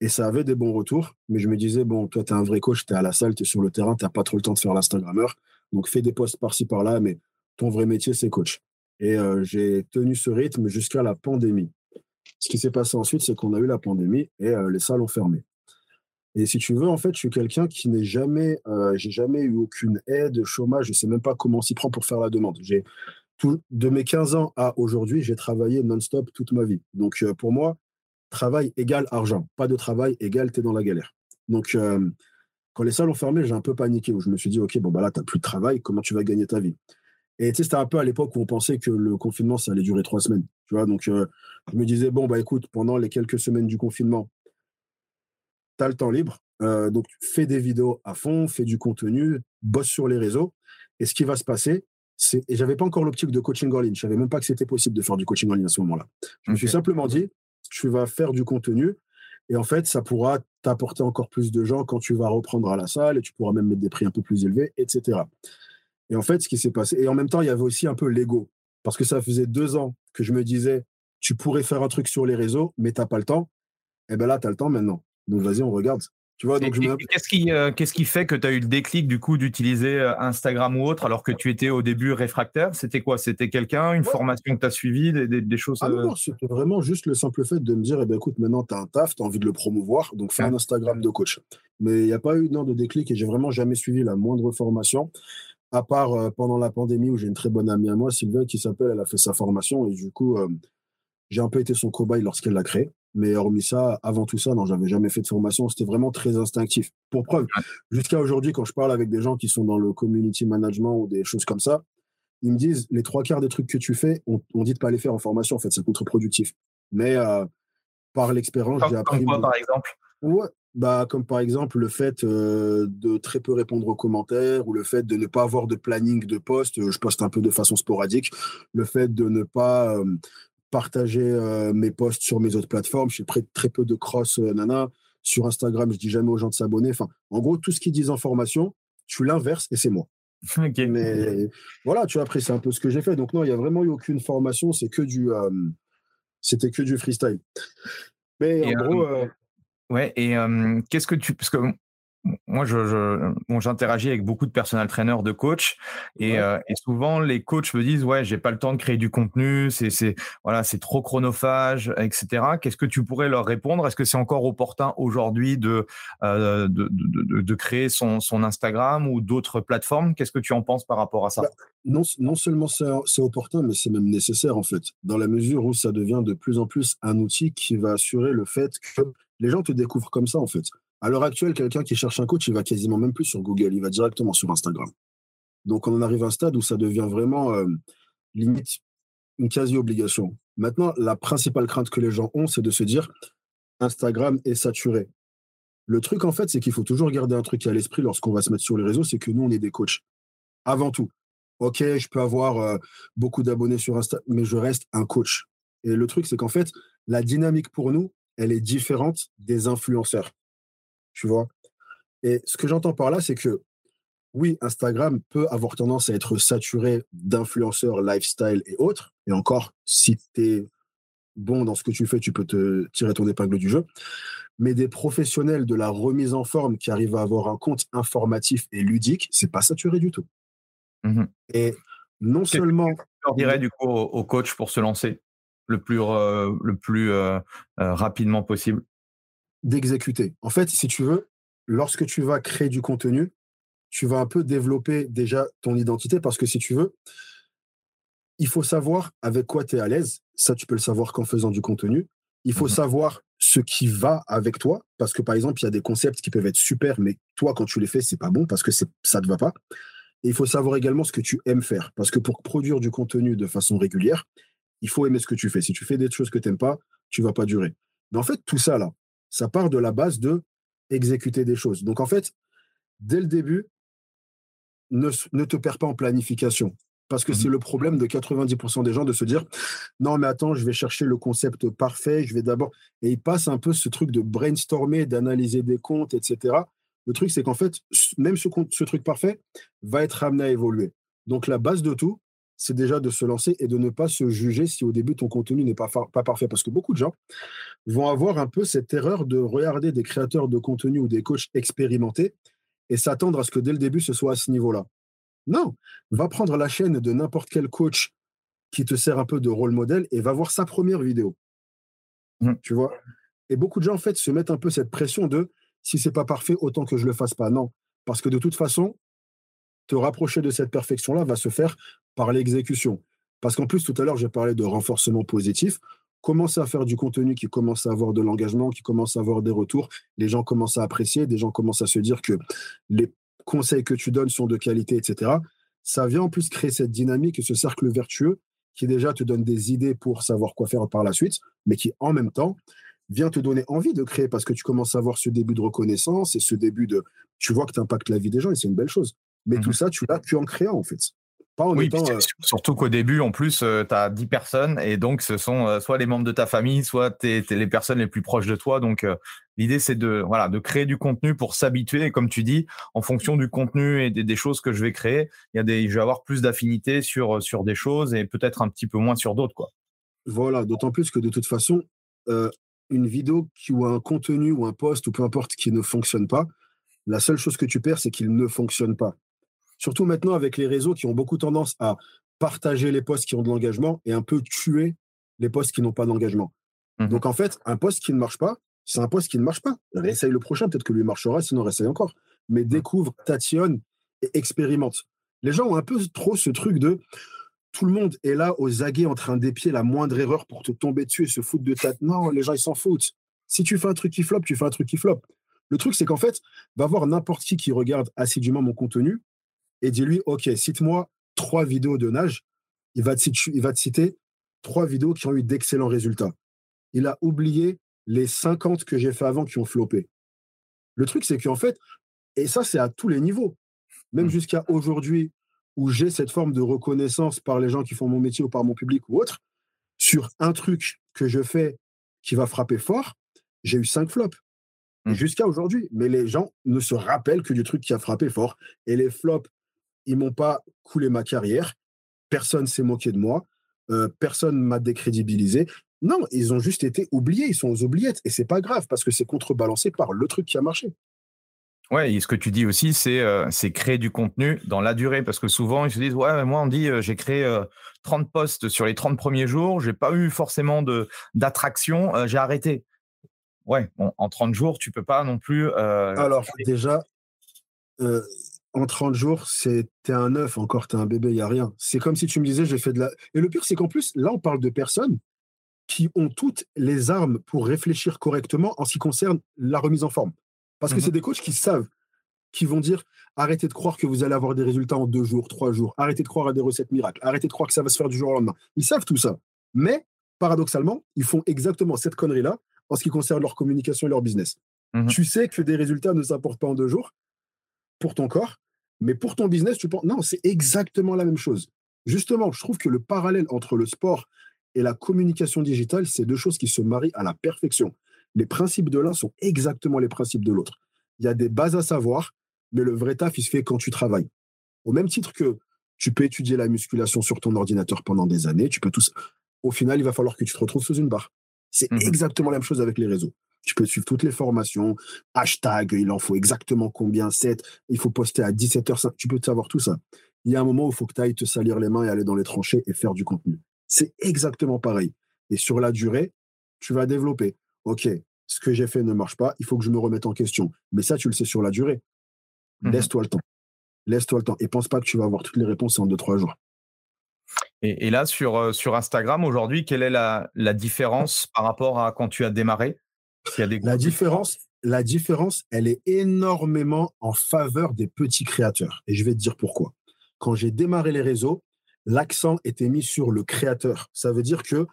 et ça avait des bons retours, mais je me disais, bon, toi, tu es un vrai coach, tu es à la salle, tu es sur le terrain, tu pas trop le temps de faire l'Instagrammeur, donc, fais des posts par-ci, par-là, mais ton vrai métier, c'est coach. Et euh, j'ai tenu ce rythme jusqu'à la pandémie. Ce qui s'est passé ensuite, c'est qu'on a eu la pandémie et euh, les salles ont fermé. Et si tu veux, en fait, je suis quelqu'un qui n'est jamais, euh, j'ai jamais eu aucune aide, chômage, je sais même pas comment s'y prend pour faire la demande. J'ai de mes 15 ans à aujourd'hui, j'ai travaillé non-stop toute ma vie. Donc pour moi, travail égale argent. Pas de travail égale es dans la galère. Donc quand les salles ont fermé, j'ai un peu paniqué, où je me suis dit, OK, bon, bah là, tu n'as plus de travail, comment tu vas gagner ta vie? Et tu sais, c'était un peu à l'époque où on pensait que le confinement, ça allait durer trois semaines. Tu vois, donc euh, je me disais, bon, bah écoute, pendant les quelques semaines du confinement, tu as le temps libre, euh, donc fais des vidéos à fond, fais du contenu, bosse sur les réseaux. Et ce qui va se passer, c'est. Et j'avais pas encore l'optique de coaching en ligne, je savais même pas que c'était possible de faire du coaching en ligne à ce moment-là. Je me suis simplement dit, tu vas faire du contenu et en fait, ça pourra t'apporter encore plus de gens quand tu vas reprendre à la salle et tu pourras même mettre des prix un peu plus élevés, etc. Et en fait, ce qui s'est passé, et en même temps, il y avait aussi un peu l'ego. Parce que ça faisait deux ans que je me disais, tu pourrais faire un truc sur les réseaux, mais tu pas le temps. Et bien là, tu as le temps maintenant. Donc vas-y, on regarde qu'est-ce qui, euh, qu'est-ce qui fait que tu as eu le déclic du coup d'utiliser euh, Instagram ou autre alors que tu étais au début réfractaire? C'était quoi? C'était quelqu'un, une formation que tu as suivie, des, choses ah non, euh c'était vraiment juste le simple fait de me dire, eh ben, écoute, maintenant tu as un taf, tu as envie de le promouvoir, donc fais un Instagram de coach. Mais il n'y a pas eu non, de déclic et j'ai vraiment jamais suivi la moindre formation, à part pendant la pandémie où j'ai une très bonne amie à moi, Sylvain, qui s'appelle, elle a fait sa formation et du coup, j'ai un peu été son cobaye lorsqu'elle l'a créé. Mais hormis ça, avant tout ça, non, j'avais jamais fait de formation. C'était vraiment très instinctif. Pour preuve, jusqu'à aujourd'hui, quand je parle avec des gens qui sont dans le community management ou des choses comme ça, ils me disent les trois quarts des trucs que tu fais, on, dit de pas les faire en formation. En fait, c'est contre-productif. Mais euh, par l'expérience, j'ai appris. Comme quoi, par exemple? Ouais, bah, comme par exemple le fait euh, de très peu répondre aux commentaires ou le fait de ne pas avoir de planning de poste. Je poste un peu de façon sporadique. Le fait de ne pas euh, partager euh, mes posts sur mes autres plateformes. Je fais très, très peu de cross euh, nana. Sur Instagram, je dis jamais aux gens de s'abonner. Enfin, en gros, tout ce qu'ils disent en formation, tu l'inverses et c'est moi. Mais voilà, tu vois, après, c'est un peu ce que j'ai fait. Donc, non, il n'y a vraiment eu aucune formation. C'est que du. Euh, c'était que du freestyle. Mais en gros. Ouais, et qu'est-ce que tu. Parce que moi, je, j'interagis avec beaucoup de personnel trainers, de coachs, et, euh, et, souvent les coachs me disent ouais, j'ai pas le temps de créer du contenu, c'est, c'est voilà, c'est trop chronophage, etc. Qu'est-ce que tu pourrais leur répondre? Est-ce que c'est encore opportun aujourd'hui de, euh, de, de, de, créer son, son Instagram ou d'autres plateformes? Qu'est-ce que tu en penses par rapport à ça? Bah, non, non seulement c'est, c'est opportun, mais c'est même nécessaire en fait, dans la mesure où ça devient de plus en plus un outil qui va assurer le fait que les gens te découvrent comme ça en fait. À l'heure actuelle, quelqu'un qui cherche un coach, il va quasiment même plus sur Google, il va directement sur Instagram. Donc on en arrive à un stade où ça devient vraiment euh, limite une quasi-obligation. Maintenant, la principale crainte que les gens ont, c'est de se dire Instagram est saturé. Le truc, en fait, c'est qu'il faut toujours garder un truc à l'esprit lorsqu'on va se mettre sur les réseaux, c'est que nous, on est des coachs. Avant tout. OK, je peux avoir euh, beaucoup d'abonnés sur Insta, mais je reste un coach. Et le truc, c'est qu'en fait, la dynamique pour nous, elle est différente des influenceurs. Tu vois? Et ce que j'entends par là, c'est que oui, Instagram peut avoir tendance à être saturé d'influenceurs lifestyle et autres. Et encore, si tu es bon dans ce que tu fais, tu peux te tirer ton épingle du jeu. Mais des professionnels de la remise en forme qui arrivent à avoir un compte informatif et ludique, c'est pas saturé du tout. Mmh et non seulement. Leur dirais du coup au, coach pour se lancer le plus, euh, le plus euh, euh, rapidement possible? D'exécuter. En fait, si tu veux, lorsque tu vas créer du contenu, tu vas un peu développer déjà ton identité parce que si tu veux, il faut savoir avec quoi tu es à l'aise. Ça, tu peux le savoir qu'en faisant du contenu. Il faut mmh savoir ce qui va avec toi parce que par exemple, il y a des concepts qui peuvent être super, mais toi, quand tu les fais, c'est pas bon parce que ça ne te va pas. Et il faut savoir également ce que tu aimes faire parce que pour produire du contenu de façon régulière, il faut aimer ce que tu fais. Si tu fais des choses que tu n'aimes pas, tu vas pas durer. Mais en fait, tout ça là, ça part de la base de exécuter des choses. Donc en fait, dès le début, ne, te perds pas en planification. Parce que c'est mmh le problème de 90% des gens de se dire non, mais attends, je vais chercher le concept parfait, je vais d'abord. Et ils passent un peu ce truc de brainstormer, d'analyser des comptes, etc. Le truc, c'est qu'en fait, même ce, ce truc parfait va être amené à évoluer. Donc la base de tout, c'est déjà de se lancer et de ne pas se juger si au début ton contenu n'est pas, pas parfait. Parce que beaucoup de gens vont avoir un peu cette erreur de regarder des créateurs de contenu ou des coachs expérimentés et s'attendre à ce que dès le début, ce soit à ce niveau-là. Non, va prendre la chaîne de n'importe quel coach qui te sert un peu de rôle modèle et va voir sa première vidéo. Mmh. Tu vois? Et beaucoup de gens, en fait, se mettent un peu cette pression de si c'est pas parfait, autant que je le fasse pas. Non, parce que de toute façon, te rapprocher de cette perfection-là va se faire par l'exécution. Parce qu'en plus, tout à l'heure, j'ai parlé de renforcement positif. Commencer à faire du contenu qui commence à avoir de l'engagement, qui commence à avoir des retours, les gens commencent à apprécier, des gens commencent à se dire que les conseils que tu donnes sont de qualité, etc. Ça vient en plus créer cette dynamique et ce cercle vertueux qui déjà te donne des idées pour savoir quoi faire par la suite, mais qui en même temps vient te donner envie de créer parce que tu commences à avoir ce début de reconnaissance et ce début de. Tu vois que tu impactes la vie des gens et c'est une belle chose. Mais mmh tout ça, tu l'as que en créant, en fait. Pas en oui, euh surtout qu'au début, en plus, euh, tu as 10 personnes et donc ce sont euh, soit les membres de ta famille, soit les personnes les plus proches de toi. Donc l'idée, c'est de, voilà, de créer du contenu pour s'habituer. Et comme tu dis, en fonction du contenu et des, choses que je vais créer, y a des, je vais avoir plus d'affinité sur, sur des choses et peut-être un petit peu moins sur d'autres. quoi. Voilà, d'autant plus que de toute façon, une vidéo qui, ou un contenu ou un post ou peu importe qui ne fonctionne pas, la seule chose que tu perds, c'est qu'il ne fonctionne pas. Surtout maintenant avec les réseaux qui ont beaucoup tendance à partager les posts qui ont de l'engagement et un peu tuer les posts qui n'ont pas d'engagement. Mmh Donc en fait, un post qui ne marche pas, c'est un post qui ne marche pas. Réessaye le prochain, peut-être que lui marchera, sinon réessaye encore. Mais mmh. découvre, tationne et expérimente. Les gens ont un peu trop ce truc de tout le monde est là aux aguets en train d'épier la moindre erreur pour te tomber dessus et se foutre de ta. Non, les gens, ils s'en foutent. Si tu fais un truc qui floppe, tu fais un truc qui floppe. Le truc, c'est qu'en fait, va voir n'importe qui qui regarde assidûment mon contenu et dis-lui, OK, cite-moi trois vidéos de nage. Il va, te citer, il va te citer trois vidéos qui ont eu d'excellents résultats. Il a oublié les 50 que j'ai fait avant qui ont floppé. Le truc, c'est qu'en fait, et ça, c'est à tous les niveaux, même mmh. jusqu'à aujourd'hui, où j'ai cette forme de reconnaissance par les gens qui font mon métier ou par mon public ou autre, sur un truc que je fais qui va frapper fort, j'ai eu cinq flops. Mmh. Jusqu'à aujourd'hui. Mais les gens ne se rappellent que du truc qui a frappé fort. Et les flops ils m'ont pas coulé ma carrière. Personne s'est moqué de moi. Euh, personne m'a décrédibilisé. Non, ils ont juste été oubliés. Ils sont aux oubliettes. Et c'est pas grave parce que c'est contrebalancé par le truc qui a marché. Ouais, et ce que tu dis aussi, c'est c'est créer du contenu dans la durée. Parce que souvent, ils se disent Ouais, moi, on dit, j'ai créé 30 posts sur les 30 premiers jours, j'ai pas eu forcément d'attraction, j'ai arrêté. Ouais, en 30 jours, tu peux pas non plus. Alors, déjà, en 30 jours, c'était un œuf, encore, tu un bébé, il n'y a rien. C'est comme si tu me disais, j'ai fait de la. Et le pire, c'est qu'en plus, là, on parle de personnes qui ont toutes les armes pour réfléchir correctement en ce qui concerne la remise en forme. Parce que mmh c'est des coachs qui savent, qui vont dire arrêtez de croire que vous allez avoir des résultats en deux jours, trois jours, arrêtez de croire à des recettes miracles, arrêtez de croire que ça va se faire du jour au lendemain. Ils savent tout ça. Mais, paradoxalement, ils font exactement cette connerie-là en ce qui concerne leur communication et leur business. Mmh tu sais que des résultats ne s'apportent pas en deux jours, pour ton corps, mais pour ton business, tu penses, non, c'est exactement la même chose. Justement, je trouve que le parallèle entre le sport et la communication digitale, c'est deux choses qui se marient à la perfection. Les principes de l'un sont exactement les principes de l'autre. Il y a des bases à savoir, mais le vrai taf, il se fait quand tu travailles. Au même titre que tu peux étudier la musculation sur ton ordinateur pendant des années, tu peux tout Au final, il va falloir que tu te retrouves sous une barre. C'est mmh exactement la même chose avec les réseaux. Tu peux suivre toutes les formations, hashtag, il en faut exactement combien, 7, il faut poster à 17h, tu peux savoir tout ça. Il y a un moment où il faut que tu ailles te salir les mains et aller dans les tranchées et faire du contenu. C'est exactement pareil. Et sur la durée, tu vas développer. OK, ce que j'ai fait ne marche pas, il faut que je me remette en question. Mais ça, tu le sais sur la durée. Mmh Laisse-toi le temps. Laisse-toi le temps. Et pense pas que tu vas avoir toutes les réponses en 2-3 jours. Et, là, sur, euh, sur Instagram, aujourd'hui, quelle est la, la différence par rapport à quand tu as démarré? La différence, la différence, elle est énormément en faveur des petits créateurs. Et je vais te dire pourquoi. Quand j'ai démarré les réseaux, l'accent était mis sur le créateur. Ça veut dire que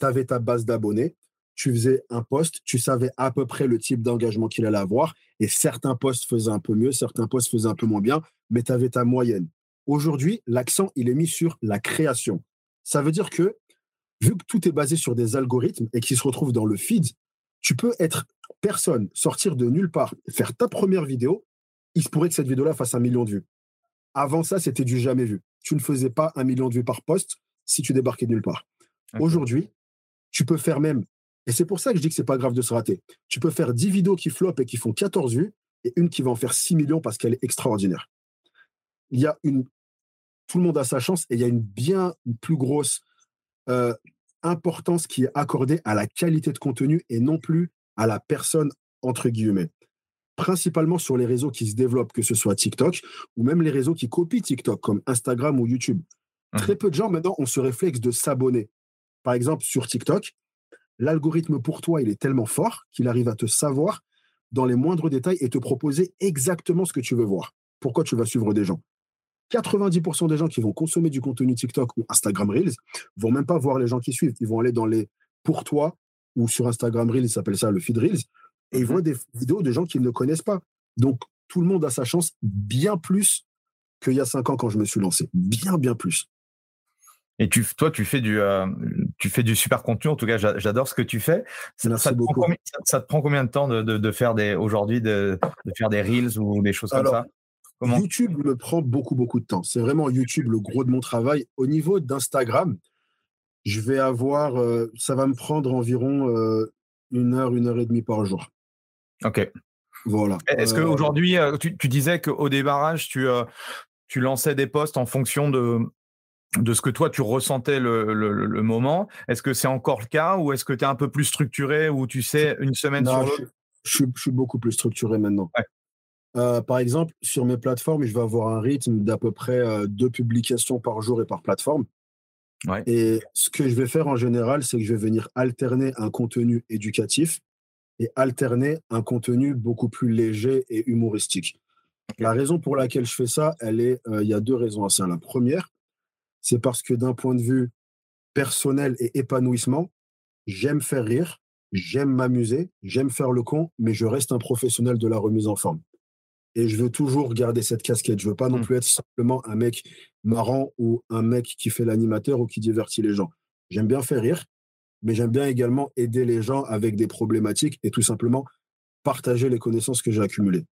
tu avais ta base d'abonnés, tu faisais un post, tu savais à peu près le type d'engagement qu'il allait avoir, et certains posts faisaient un peu mieux, certains posts faisaient un peu moins bien, mais tu avais ta moyenne. Aujourd'hui, l'accent, il est mis sur la création. Ça veut dire que, vu que tout est basé sur des algorithmes et qui se retrouvent dans le feed, tu peux être personne, sortir de nulle part, faire ta première vidéo, il se pourrait que cette vidéo-là fasse un million de vues. Avant ça, c'était du jamais vu. Tu ne faisais pas un million de vues par poste si tu débarquais de nulle part. Aujourd'hui, tu peux faire même, et c'est pour ça que je dis que c'est pas grave de se rater, tu peux faire 10 vidéos qui flopent et qui font 14 vues, et une qui va en faire 6 millions parce qu'elle est extraordinaire. Il y a une, tout le monde a sa chance et il y a une bien plus grosse euh, importance qui est accordée à la qualité de contenu et non plus à la personne, entre guillemets. Principalement sur les réseaux qui se développent, que ce soit TikTok ou même les réseaux qui copient TikTok, comme Instagram ou YouTube. Mmh. Très peu de gens maintenant ont ce réflexe de s'abonner. Par exemple, sur TikTok, l'algorithme pour toi, il est tellement fort qu'il arrive à te savoir dans les moindres détails et te proposer exactement ce que tu veux voir. Pourquoi tu vas suivre des gens? 90% des gens qui vont consommer du contenu TikTok ou Instagram Reels vont même pas voir les gens qui suivent. Ils vont aller dans les pour toi ou sur Instagram Reels, ils s'appellent ça le feed Reels, et ils mhm. voient des vidéos de gens qu'ils ne connaissent pas. Donc, tout le monde a sa chance bien plus qu'il y a cinq ans quand je me suis lancé. Bien, bien plus. Et tu, toi, tu fais du, euh, tu fais du super contenu. En tout cas, j'adore ce que tu fais. Ça, ça, te beaucoup. ça, te prend combien de temps de, de, faire des aujourd'hui de, de, faire des reels ou des choses comme ça? YouTube me prend beaucoup, beaucoup de temps. C'est vraiment YouTube le gros de mon travail. Au niveau d'Instagram, je vais avoir, euh, ça va me prendre environ euh, une heure, une heure et demie par jour. Ok. Voilà. Est-ce euh, qu'aujourd'hui, tu, tu, disais qu'au démarrage, tu, tu lançais des posts en fonction de, de ce que toi tu ressentais le, le, moment. Est-ce que c'est encore le cas ou est-ce que tu es un peu plus structuré ou tu sais une semaine sur l'autre? je, je, suis beaucoup plus structuré maintenant. Euh, par exemple, sur mes plateformes, je vais avoir un rythme d'à peu près euh, deux publications par jour et par plateforme. Et ce que je vais faire en général, c'est que je vais venir alterner un contenu éducatif et alterner un contenu beaucoup plus léger et humoristique. La raison pour laquelle je fais ça, elle est, euh, il y a deux raisons à ça. La première, c'est parce que d'un point de vue personnel et épanouissement, j'aime faire rire, j'aime m'amuser, j'aime faire le con, mais je reste un professionnel de la remise en forme et je veux toujours garder cette casquette. Je veux pas non mmh. plus être simplement un mec marrant ou un mec qui fait l'animateur ou qui divertit les gens. J'aime bien faire rire, mais j'aime bien également aider les gens avec des problématiques et tout simplement partager les connaissances que j'ai accumulées.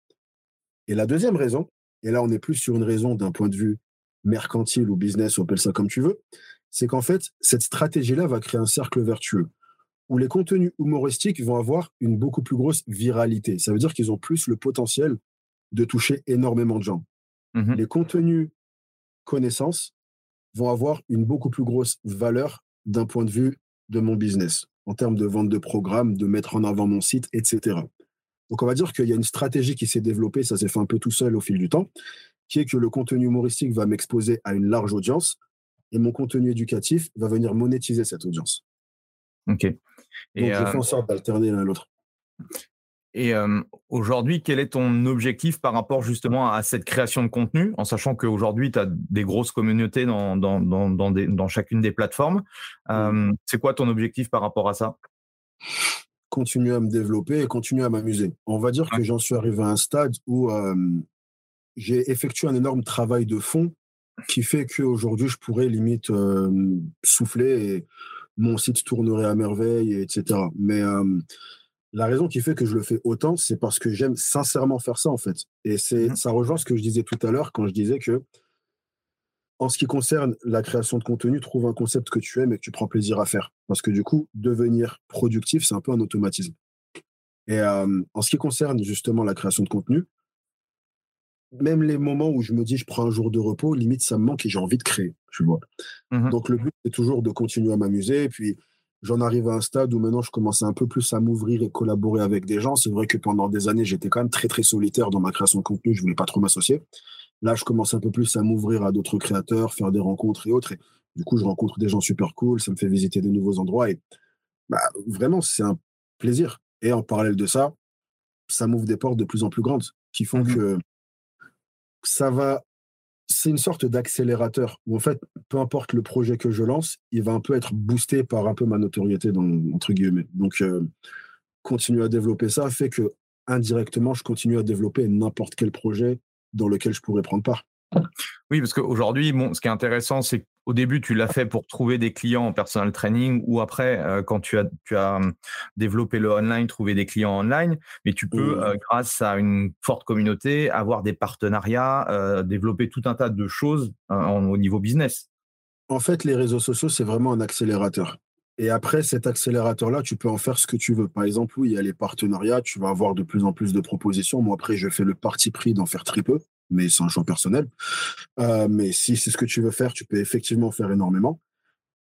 Et la deuxième raison, et là on est plus sur une raison d'un point de vue mercantile ou business, ou appelle ça comme tu veux, c'est qu'en fait, cette stratégie-là va créer un cercle vertueux où les contenus humoristiques vont avoir une beaucoup plus grosse viralité. Ça veut dire qu'ils ont plus le potentiel de toucher énormément de gens. Mmh les contenus connaissances vont avoir une beaucoup plus grosse valeur d'un point de vue de mon business, en termes de vente de programmes, de mettre en avant mon site, etc. Donc on va dire qu'il y a une stratégie qui s'est développée, ça s'est fait un peu tout seul au fil du temps, qui est que le contenu humoristique va m'exposer à une large audience et mon contenu éducatif va venir monétiser cette audience. Ok. Et Donc je fais en euh, sorte d'alterner l'un l'autre. Et aujourd'hui, quel est ton objectif par rapport justement à cette création de contenu, en sachant qu'aujourd'hui, tu as des grosses communautés dans, dans, dans, dans, chacune des plateformes. C'est quoi ton objectif par rapport à ça? Continuer à me développer et continuer à m'amuser. On va dire que j'en suis arrivé à un stade où j'ai effectué un énorme travail de fond qui fait qu'aujourd'hui, je pourrais limite souffler et mon site tournerait à merveille, etc. Mais la raison qui fait que je le fais autant, c'est parce que j'aime sincèrement faire ça, en fait. Et c'est, mmh ça rejoint ce que je disais tout à l'heure quand je disais que, en ce qui concerne la création de contenu, trouve un concept que tu aimes et que tu prends plaisir à faire. Parce que du coup, devenir productif, c'est un peu un automatisme. Et en ce qui concerne justement la création de contenu, même les moments où je me dis je prends un jour de repos, limite ça me manque et j'ai envie de créer, tu vois. Mmh Donc le but c'est toujours de continuer à m'amuser. Puis j'en arrive à un stade où maintenant je commence un peu plus à m'ouvrir et collaborer avec des gens. C'est vrai que pendant des années, j'étais quand même très très solitaire dans ma création de contenu, je voulais pas trop m'associer. Là, je commence un peu plus à m'ouvrir à d'autres créateurs, faire des rencontres et autres. Et du coup, je rencontre des gens super cool, ça me fait visiter de nouveaux endroits et bah, vraiment, c'est un plaisir. Et en parallèle de ça, ça m'ouvre des portes de plus en plus grandes qui font mmh que ça va c'est une sorte d'accélérateur où en fait, peu importe le projet que je lance, il va un peu être boosté par un peu ma notoriété dans, entre guillemets. Donc, euh, continuer à développer ça fait que indirectement, je continue à développer n'importe quel projet dans lequel je pourrais prendre part. Oui, parce qu'aujourd'hui, ce qui est intéressant, c'est qu'au début, tu l'as fait pour trouver des clients en personal training ou après, euh, quand tu as, tu as hum, développé le online, trouver des clients online. Mais tu peux, mmh. euh, grâce à une forte communauté, avoir des partenariats, euh, développer tout un tas de choses au niveau business. En fait, les réseaux sociaux, c'est vraiment un accélérateur. Et après, cet accélérateur-là, tu peux en faire ce que tu veux. Par exemple, oui, il y a les partenariats, tu vas avoir de plus en plus de propositions. Moi, après, je fais le parti pris d'en faire très peu mais c'est un choix personnel. Euh, mais si c'est ce que tu veux faire, tu peux effectivement faire énormément.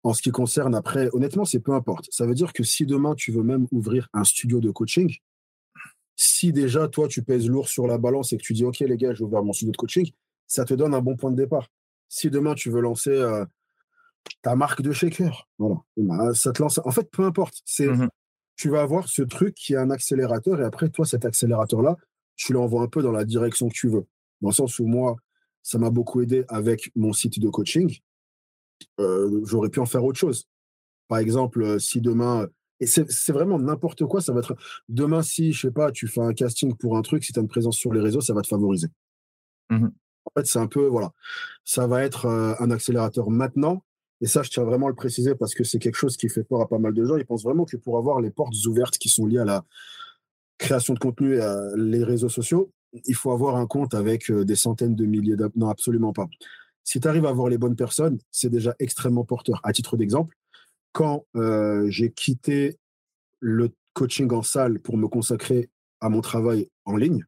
En ce qui concerne après, honnêtement, c'est peu importe. Ça veut dire que si demain tu veux même ouvrir un studio de coaching, si déjà toi tu pèses lourd sur la balance et que tu dis ok les gars, je vais ouvrir mon studio de coaching, ça te donne un bon point de départ. Si demain tu veux lancer euh, ta marque de shaker, voilà, bah, ça te lance. En fait, peu importe. C'est mmh tu vas avoir ce truc qui est un accélérateur et après toi cet accélérateur là, tu l'envoies un peu dans la direction que tu veux dans le sens où moi, ça m'a beaucoup aidé avec mon site de coaching. Euh, j'aurais pu en faire autre chose. Par exemple, euh, si demain, et c'est vraiment n'importe quoi, ça va être demain si, je sais pas, tu fais un casting pour un truc, si tu as une présence sur les réseaux, ça va te favoriser. Mmh en fait, c'est un peu, voilà, ça va être euh, un accélérateur maintenant. Et ça, je tiens vraiment à le préciser parce que c'est quelque chose qui fait peur à pas mal de gens. Ils pensent vraiment que pour avoir les portes ouvertes qui sont liées à la création de contenu et à les réseaux sociaux, il faut avoir un compte avec euh, des centaines de milliers d'abonnés. Non, absolument pas. Si tu arrives à avoir les bonnes personnes, c'est déjà extrêmement porteur. À titre d'exemple, quand euh, j'ai quitté le coaching en salle pour me consacrer à mon travail en ligne,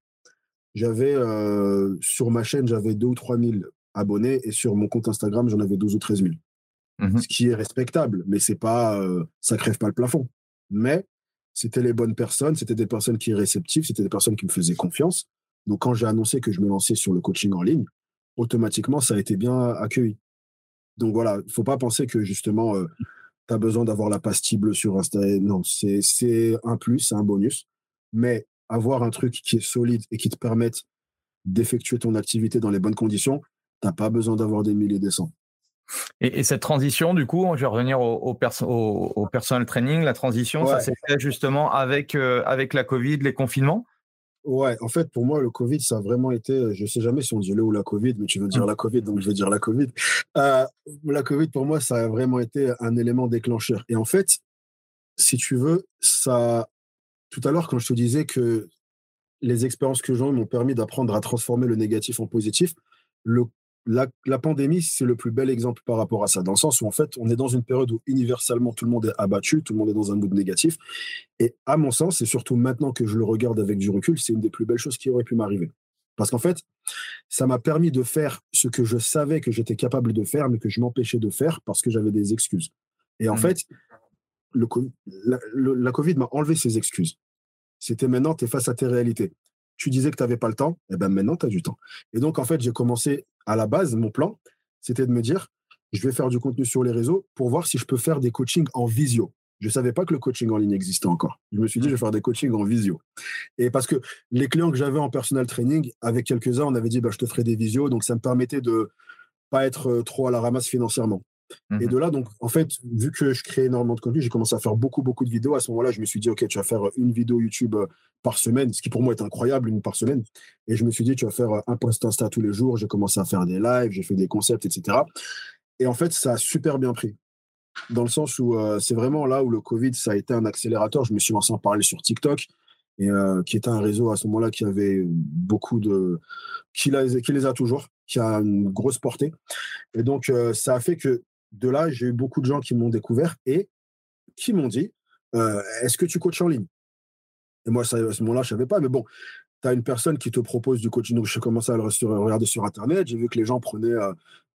j'avais euh, sur ma chaîne, j'avais 2 ou 3 000 abonnés et sur mon compte Instagram, j'en avais 12 ou 13 000. Mmh Ce qui est respectable, mais c'est pas, ça crève pas le plafond. Mais c'était les bonnes personnes, c'était des personnes qui étaient réceptives, c'était des personnes qui me faisaient confiance. Donc, quand j'ai annoncé que je me lançais sur le coaching en ligne, automatiquement, ça a été bien accueilli. Donc voilà, il ne faut pas penser que justement, euh, tu as besoin d'avoir la pastille bleue sur Instagram. Non, c'est un plus, c'est un bonus. Mais avoir un truc qui est solide et qui te permette d'effectuer ton activité dans les bonnes conditions, tu n'as pas besoin d'avoir des milliers et des cents. Et, cette transition, du coup, je vais revenir au, au, personal training, la transition, ça s'est fait justement avec, euh, avec la Covid, les confinements? Ouais, en fait, pour moi, le Covid, ça a vraiment été, je sais jamais si on dit le ou la Covid, mais tu veux dire mmh. la Covid, donc je vais dire la Covid. Euh, la Covid, pour moi, ça a vraiment été un élément déclencheur. Et en fait, si tu veux, ça, tout à l'heure, quand je te disais que les expériences que j'ai eues m'ont permis d'apprendre à transformer le négatif en positif, le la, pandémie, c'est le plus bel exemple par rapport à ça, dans le sens où en fait, on est dans une période où universellement tout le monde est abattu, tout le monde est dans un mood négatif. Et à mon sens, et surtout maintenant que je le regarde avec du recul, c'est une des plus belles choses qui aurait pu m'arriver. Parce qu'en fait, ça m'a permis de faire ce que je savais que j'étais capable de faire, mais que je m'empêchais de faire parce que j'avais des excuses. Et en mmh. fait, le, la, Covid m'a enlevé ces excuses. C'était maintenant, tu es face à tes réalités. Tu disais que tu n'avais pas le temps, et eh ben maintenant, tu as du temps. Et donc, en fait, j'ai commencé à la base, mon plan, c'était de me dire, je vais faire du contenu sur les réseaux pour voir si je peux faire des coachings en visio. Je ne savais pas que le coaching en ligne existait encore. Je me suis dit, je vais faire des coachings en visio. Et parce que les clients que j'avais en personal training, avec quelques-uns, on avait dit, bah, je te ferai des visios. Donc, ça me permettait de pas être euh, trop à la ramasse financièrement. Et de mmh là, donc, en fait, vu que je crée énormément de contenu, j'ai commencé à faire beaucoup, beaucoup de vidéos. À ce moment-là, je me suis dit, OK, tu vas faire une vidéo YouTube euh, par semaine, ce qui pour moi est incroyable, une par semaine. Et je me suis dit, tu vas faire un post Insta tous les jours. J'ai commencé à faire des lives, j'ai fait des concepts, etc. Et en fait, ça a super bien pris. Dans le sens où euh, c'est vraiment là où le Covid, ça a été un accélérateur. Je me suis lancé en parler sur TikTok, et, euh, qui était un réseau à ce moment-là qui avait beaucoup de. Qui, qui, les a toujours, qui a une grosse portée. Et donc, euh, ça a fait que de là, j'ai eu beaucoup de gens qui m'ont découvert et qui m'ont dit Est-ce que tu coaches en ligne? Et moi, à ce moment-là, je ne savais pas. Mais bon, tu as une personne qui te propose du coaching. Donc, j'ai commencé à le regarder sur Internet. J'ai vu que les gens prenaient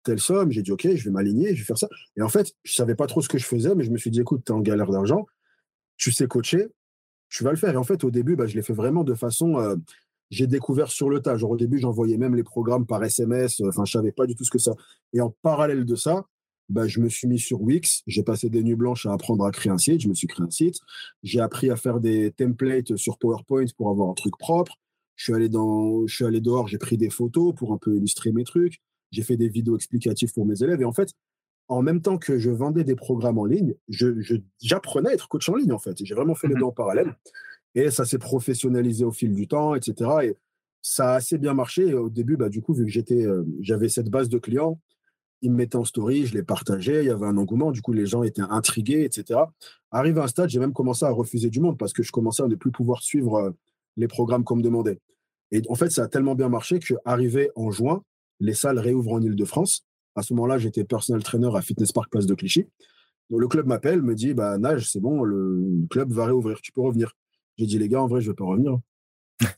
telle somme. J'ai dit, OK, je vais m'aligner, je vais faire ça. Et en fait, je savais pas trop ce que je faisais, mais je me suis dit, écoute, tu es en galère d'argent, tu sais coacher, tu vas le faire. Et en fait, au début, bah, je l'ai fait vraiment de façon. Euh, j'ai découvert sur le tas. Genre, au début, j'envoyais même les programmes par SMS. Enfin, je savais pas du tout ce que ça. Et en parallèle de ça, bah, je me suis mis sur Wix. J'ai passé des nuits blanches à apprendre à créer un site. Je me suis créé un site. J'ai appris à faire des templates sur PowerPoint pour avoir un truc propre. Je suis allé, dans, je suis allé dehors, j'ai pris des photos pour un peu illustrer mes trucs j'ai fait des vidéos explicatives pour mes élèves. Et en fait, en même temps que je vendais des programmes en ligne, j'apprenais à être coach en ligne, en fait. J'ai vraiment fait les mmh deux en parallèle. Et ça s'est professionnalisé au fil du temps, etc. Et ça a assez bien marché. au début, bah, du coup, vu que j'étais, euh, j'avais cette base de clients, ils me mettaient en story, je les partageais, il y avait un engouement, du coup, les gens étaient intrigués, etc. Arrivé à un stade, j'ai même commencé à refuser du monde parce que je commençais à ne plus pouvoir suivre euh, les programmes qu'on me demandait. Et en fait, ça a tellement bien marché qu'arrivé en juin, les salles réouvrent en Ile-de-France. À ce moment-là, j'étais personal trainer à Fitness Park Place de Clichy. Donc, le club m'appelle, me dit bah, Nage, c'est bon, le club va réouvrir, tu peux revenir. J'ai dit Les gars, en vrai, je ne vais pas revenir.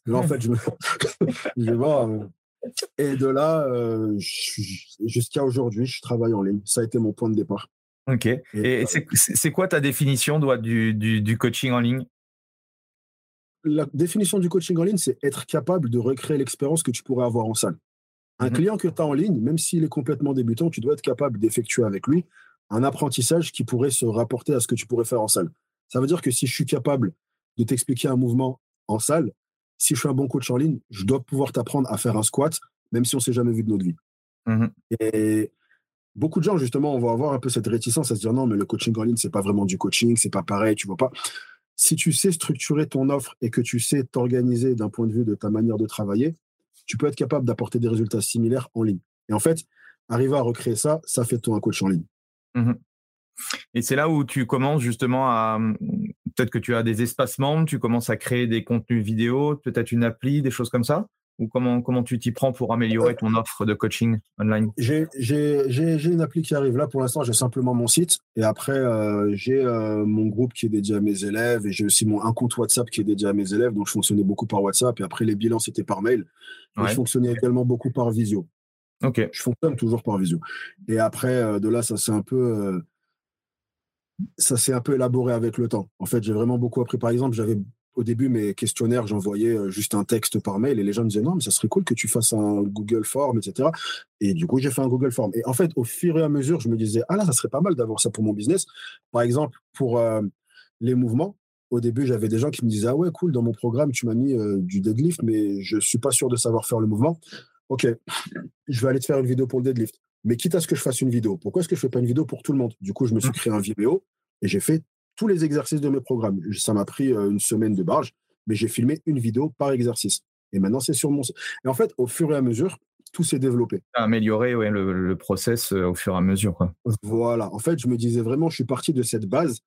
Là, en fait, je me. je vais voir. Euh. Et de là, euh, jusqu'à aujourd'hui, je travaille en ligne. Ça a été mon point de départ. Ok. Et, c'est quoi ta définition du, du coaching en ligne? La définition du coaching en ligne, c'est être capable de recréer l'expérience que tu pourrais avoir en salle. Un mmh client que tu as en ligne, même s'il est complètement débutant, tu dois être capable d'effectuer avec lui un apprentissage qui pourrait se rapporter à ce que tu pourrais faire en salle. Ça veut dire que si je suis capable de t'expliquer un mouvement en salle, si je suis un bon coach en ligne, je dois pouvoir t'apprendre à faire un squat, même si on ne s'est jamais vu de notre vie. Mmh Et beaucoup de gens, justement, vont avoir un peu cette réticence à se dire non, mais le coaching en ligne, c'est pas vraiment du coaching, c'est pas pareil, tu vois pas. Si tu sais structurer ton offre et que tu sais t'organiser d'un point de vue de ta manière de travailler, tu peux être capable d'apporter des résultats similaires en ligne. Et en fait, arriver à recréer ça, ça fait toi un coach en ligne. Mmh Et c'est là où tu commences justement à. Peut-être que tu as des espaces membres, tu commences à créer des contenus vidéo, peut-être une appli, des choses comme ça? Ou comment, comment tu t'y prends pour améliorer ton offre de coaching online? J'ai une appli qui arrive. Là, pour l'instant, j'ai simplement mon site. Et après, euh, j'ai euh, mon groupe qui est dédié à mes élèves. Et j'ai aussi mon, un compte WhatsApp qui est dédié à mes élèves. Donc, je fonctionnais beaucoup par WhatsApp. Et après, les bilans, c'était par mail. Et je fonctionnais également beaucoup par visio. Ok. Je fonctionne toujours par visio. Et après, euh, de là, ça s'est un peu ça s'est un peu élaboré avec le temps. En fait, j'ai vraiment beaucoup appris. Par exemple, j'avais au début, mes questionnaires, j'envoyais euh, juste un texte par mail et les gens me disaient non, mais ça serait cool que tu fasses un Google Form, etc. Et du coup, j'ai fait un Google Form. Et en fait, au fur et à mesure, je me disais ah là, ça serait pas mal d'avoir ça pour mon business. Par exemple, pour euh, les mouvements, au début, j'avais des gens qui me disaient ah ouais, cool, dans mon programme, tu m'as mis euh, du deadlift, mais je suis pas sûr de savoir faire le mouvement. Ok, je vais aller te faire une vidéo pour le deadlift. Mais quitte à ce que je fasse une vidéo, pourquoi est-ce que je fais pas une vidéo pour tout le monde? Du coup, je me suis mmh. créé un vidéo et j'ai fait tous les exercices de mes programmes. Ça m'a pris euh, une semaine de barge, mais j'ai filmé une vidéo par exercice. Et maintenant, c'est sur mon site. Et en fait, au fur et à mesure, tout s'est développé. Améliorer ouais, le, process euh, au fur et à mesure. Quoi. Voilà. En fait, je me disais vraiment, je suis parti de cette base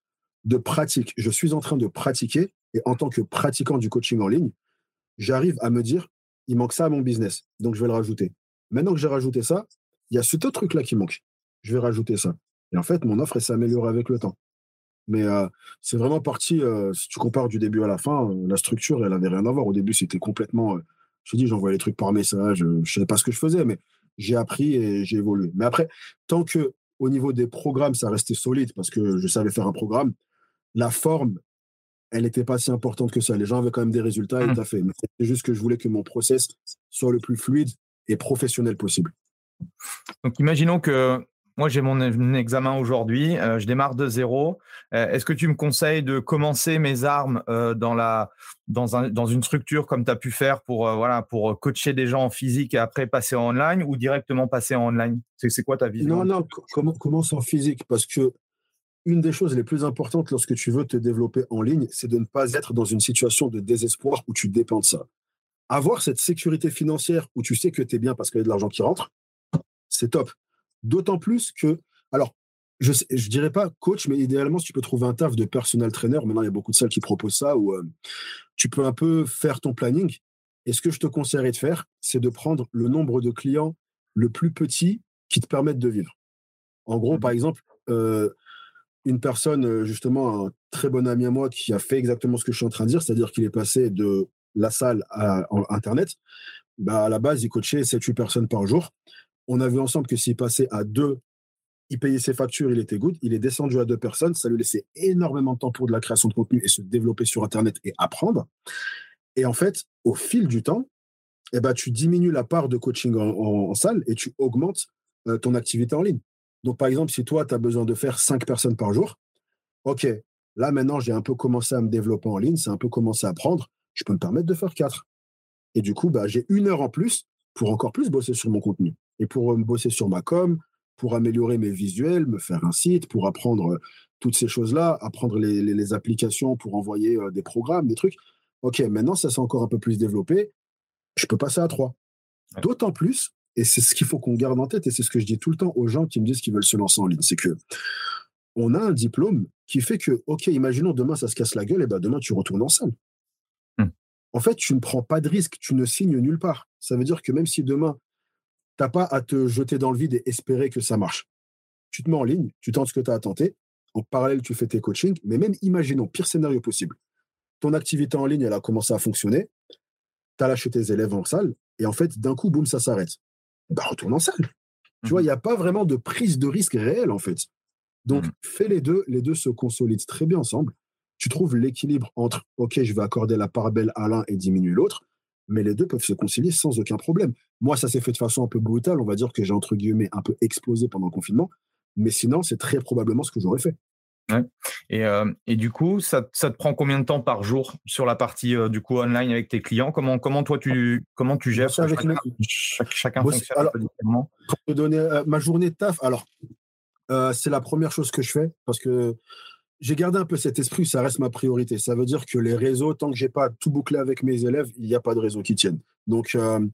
de pratique. Je suis en train de pratiquer. Et en tant que pratiquant du coaching en ligne, j'arrive à me dire, il manque ça à mon business. Donc, je vais le rajouter. Maintenant que j'ai rajouté ça, il y a ce autre truc-là qui manque. Je vais rajouter ça. Et en fait, mon offre, s'est améliorée avec le temps. Mais euh, c'est vraiment parti, euh, si tu compares du début à la fin, euh, la structure, elle n'avait rien à voir. Au début, c'était complètement Je te dis, j'envoyais les trucs par message, je ne savais pas ce que je faisais, mais j'ai appris et j'ai évolué. Mais après, tant que au niveau des programmes, ça restait solide parce que je savais faire un programme, la forme, elle n'était pas si importante que ça. Les gens avaient quand même des résultats et mmh. fait. Mais c'est juste que je voulais que mon process soit le plus fluide et professionnel possible. Donc, imaginons que moi, j'ai mon examen aujourd'hui, euh, je démarre de zéro. Euh, est-ce que tu me conseilles de commencer mes armes euh, dans, la, dans, un, dans, une structure comme tu as pu faire pour, voilà, pour coacher des gens en physique et après passer en online ou directement passer en online? C'est quoi ta vision? Non, non, commence en physique? Parce que une des choses les plus importantes lorsque tu veux te développer en ligne, c'est de ne pas être dans une situation de désespoir où tu dépends de ça. Avoir cette sécurité financière où tu sais que tu es bien parce qu'il y a de l'argent qui rentre, c'est top. D'autant plus que, alors, je ne dirais pas coach, mais idéalement, si tu peux trouver un taf de personal trainer, maintenant il y a beaucoup de salles qui proposent ça, où euh, tu peux un peu faire ton planning. Et ce que je te conseillerais de faire, c'est de prendre le nombre de clients le plus petit qui te permettent de vivre. En gros, par exemple, euh, une personne, euh, justement, un très bon ami à moi qui a fait exactement ce que je suis en train de dire, c'est-à-dire qu'il est passé de la salle à, Internet, bah, à la base, il coachait 7-8 personnes par jour. On a vu ensemble que s'il passait à deux, il payait ses factures, il était good. Il est descendu à deux personnes. Ça lui laissait énormément de temps pour de la création de contenu et se développer sur Internet et apprendre. Et en fait, au fil du temps, eh ben, tu diminues la part de coaching en, salle et tu augmentes euh, ton activité en ligne. Donc, par exemple, si toi, tu as besoin de faire cinq personnes par jour, OK, là maintenant, j'ai un peu commencé à me développer en ligne, c'est un peu commencé à apprendre, je peux me permettre de faire quatre. Et du coup, bah, j'ai une heure en plus pour encore plus bosser sur mon contenu et pour me bosser sur ma com, pour améliorer mes visuels, me faire un site, pour apprendre toutes ces choses-là, apprendre les, applications pour envoyer des programmes, des trucs. OK, maintenant, ça s'est encore un peu plus développé. Je peux passer à trois. D'autant plus, et c'est ce qu'il faut qu'on garde en tête, et c'est ce que je dis tout le temps aux gens qui me disent qu'ils veulent se lancer en ligne, c'est que on a un diplôme qui fait que, OK, imaginons demain ça se casse la gueule, et ben demain tu retournes en salle. Mmh. En fait, tu ne prends pas de risque, tu ne signes nulle part. Ça veut dire que même si demain n'as pas à te jeter dans le vide et espérer que ça marche. Tu te mets en ligne, tu tentes ce que tu as à tenter. En parallèle, tu fais tes coachings. Mais même, imaginons, pire scénario possible. Ton activité en ligne, elle a commencé à fonctionner. Tu as lâché tes élèves en salle. Et en fait, d'un coup, boum, ça s'arrête. Bah, retourne en salle. Tu vois, il n'y a pas vraiment de prise de risque réelle, en fait. Donc, mmh. fais les deux. Les deux se consolident très bien ensemble. Tu trouves l'équilibre entre, OK, je vais accorder la part belle à l'un et diminuer l'autre mais les deux peuvent se concilier sans aucun problème. Moi, ça s'est fait de façon un peu brutale. On va dire que j'ai, entre guillemets, un peu explosé pendant le confinement. Mais sinon, c'est très probablement ce que j'aurais fait. Et, euh, et, du coup, ça, ça, te prend combien de temps par jour sur la partie euh, du coup online avec tes clients? Comment, comment toi tu comment tu gères? Ça avec chacun, fonctionne alors, différemment. Pour te donner euh, ma journée de taf, alors c'est la première chose que je fais parce que j'ai gardé un peu cet esprit, ça reste ma priorité. Ça veut dire que les réseaux, tant que j'ai pas tout bouclé avec mes élèves, il n'y a pas de réseau qui tienne. Donc, euh,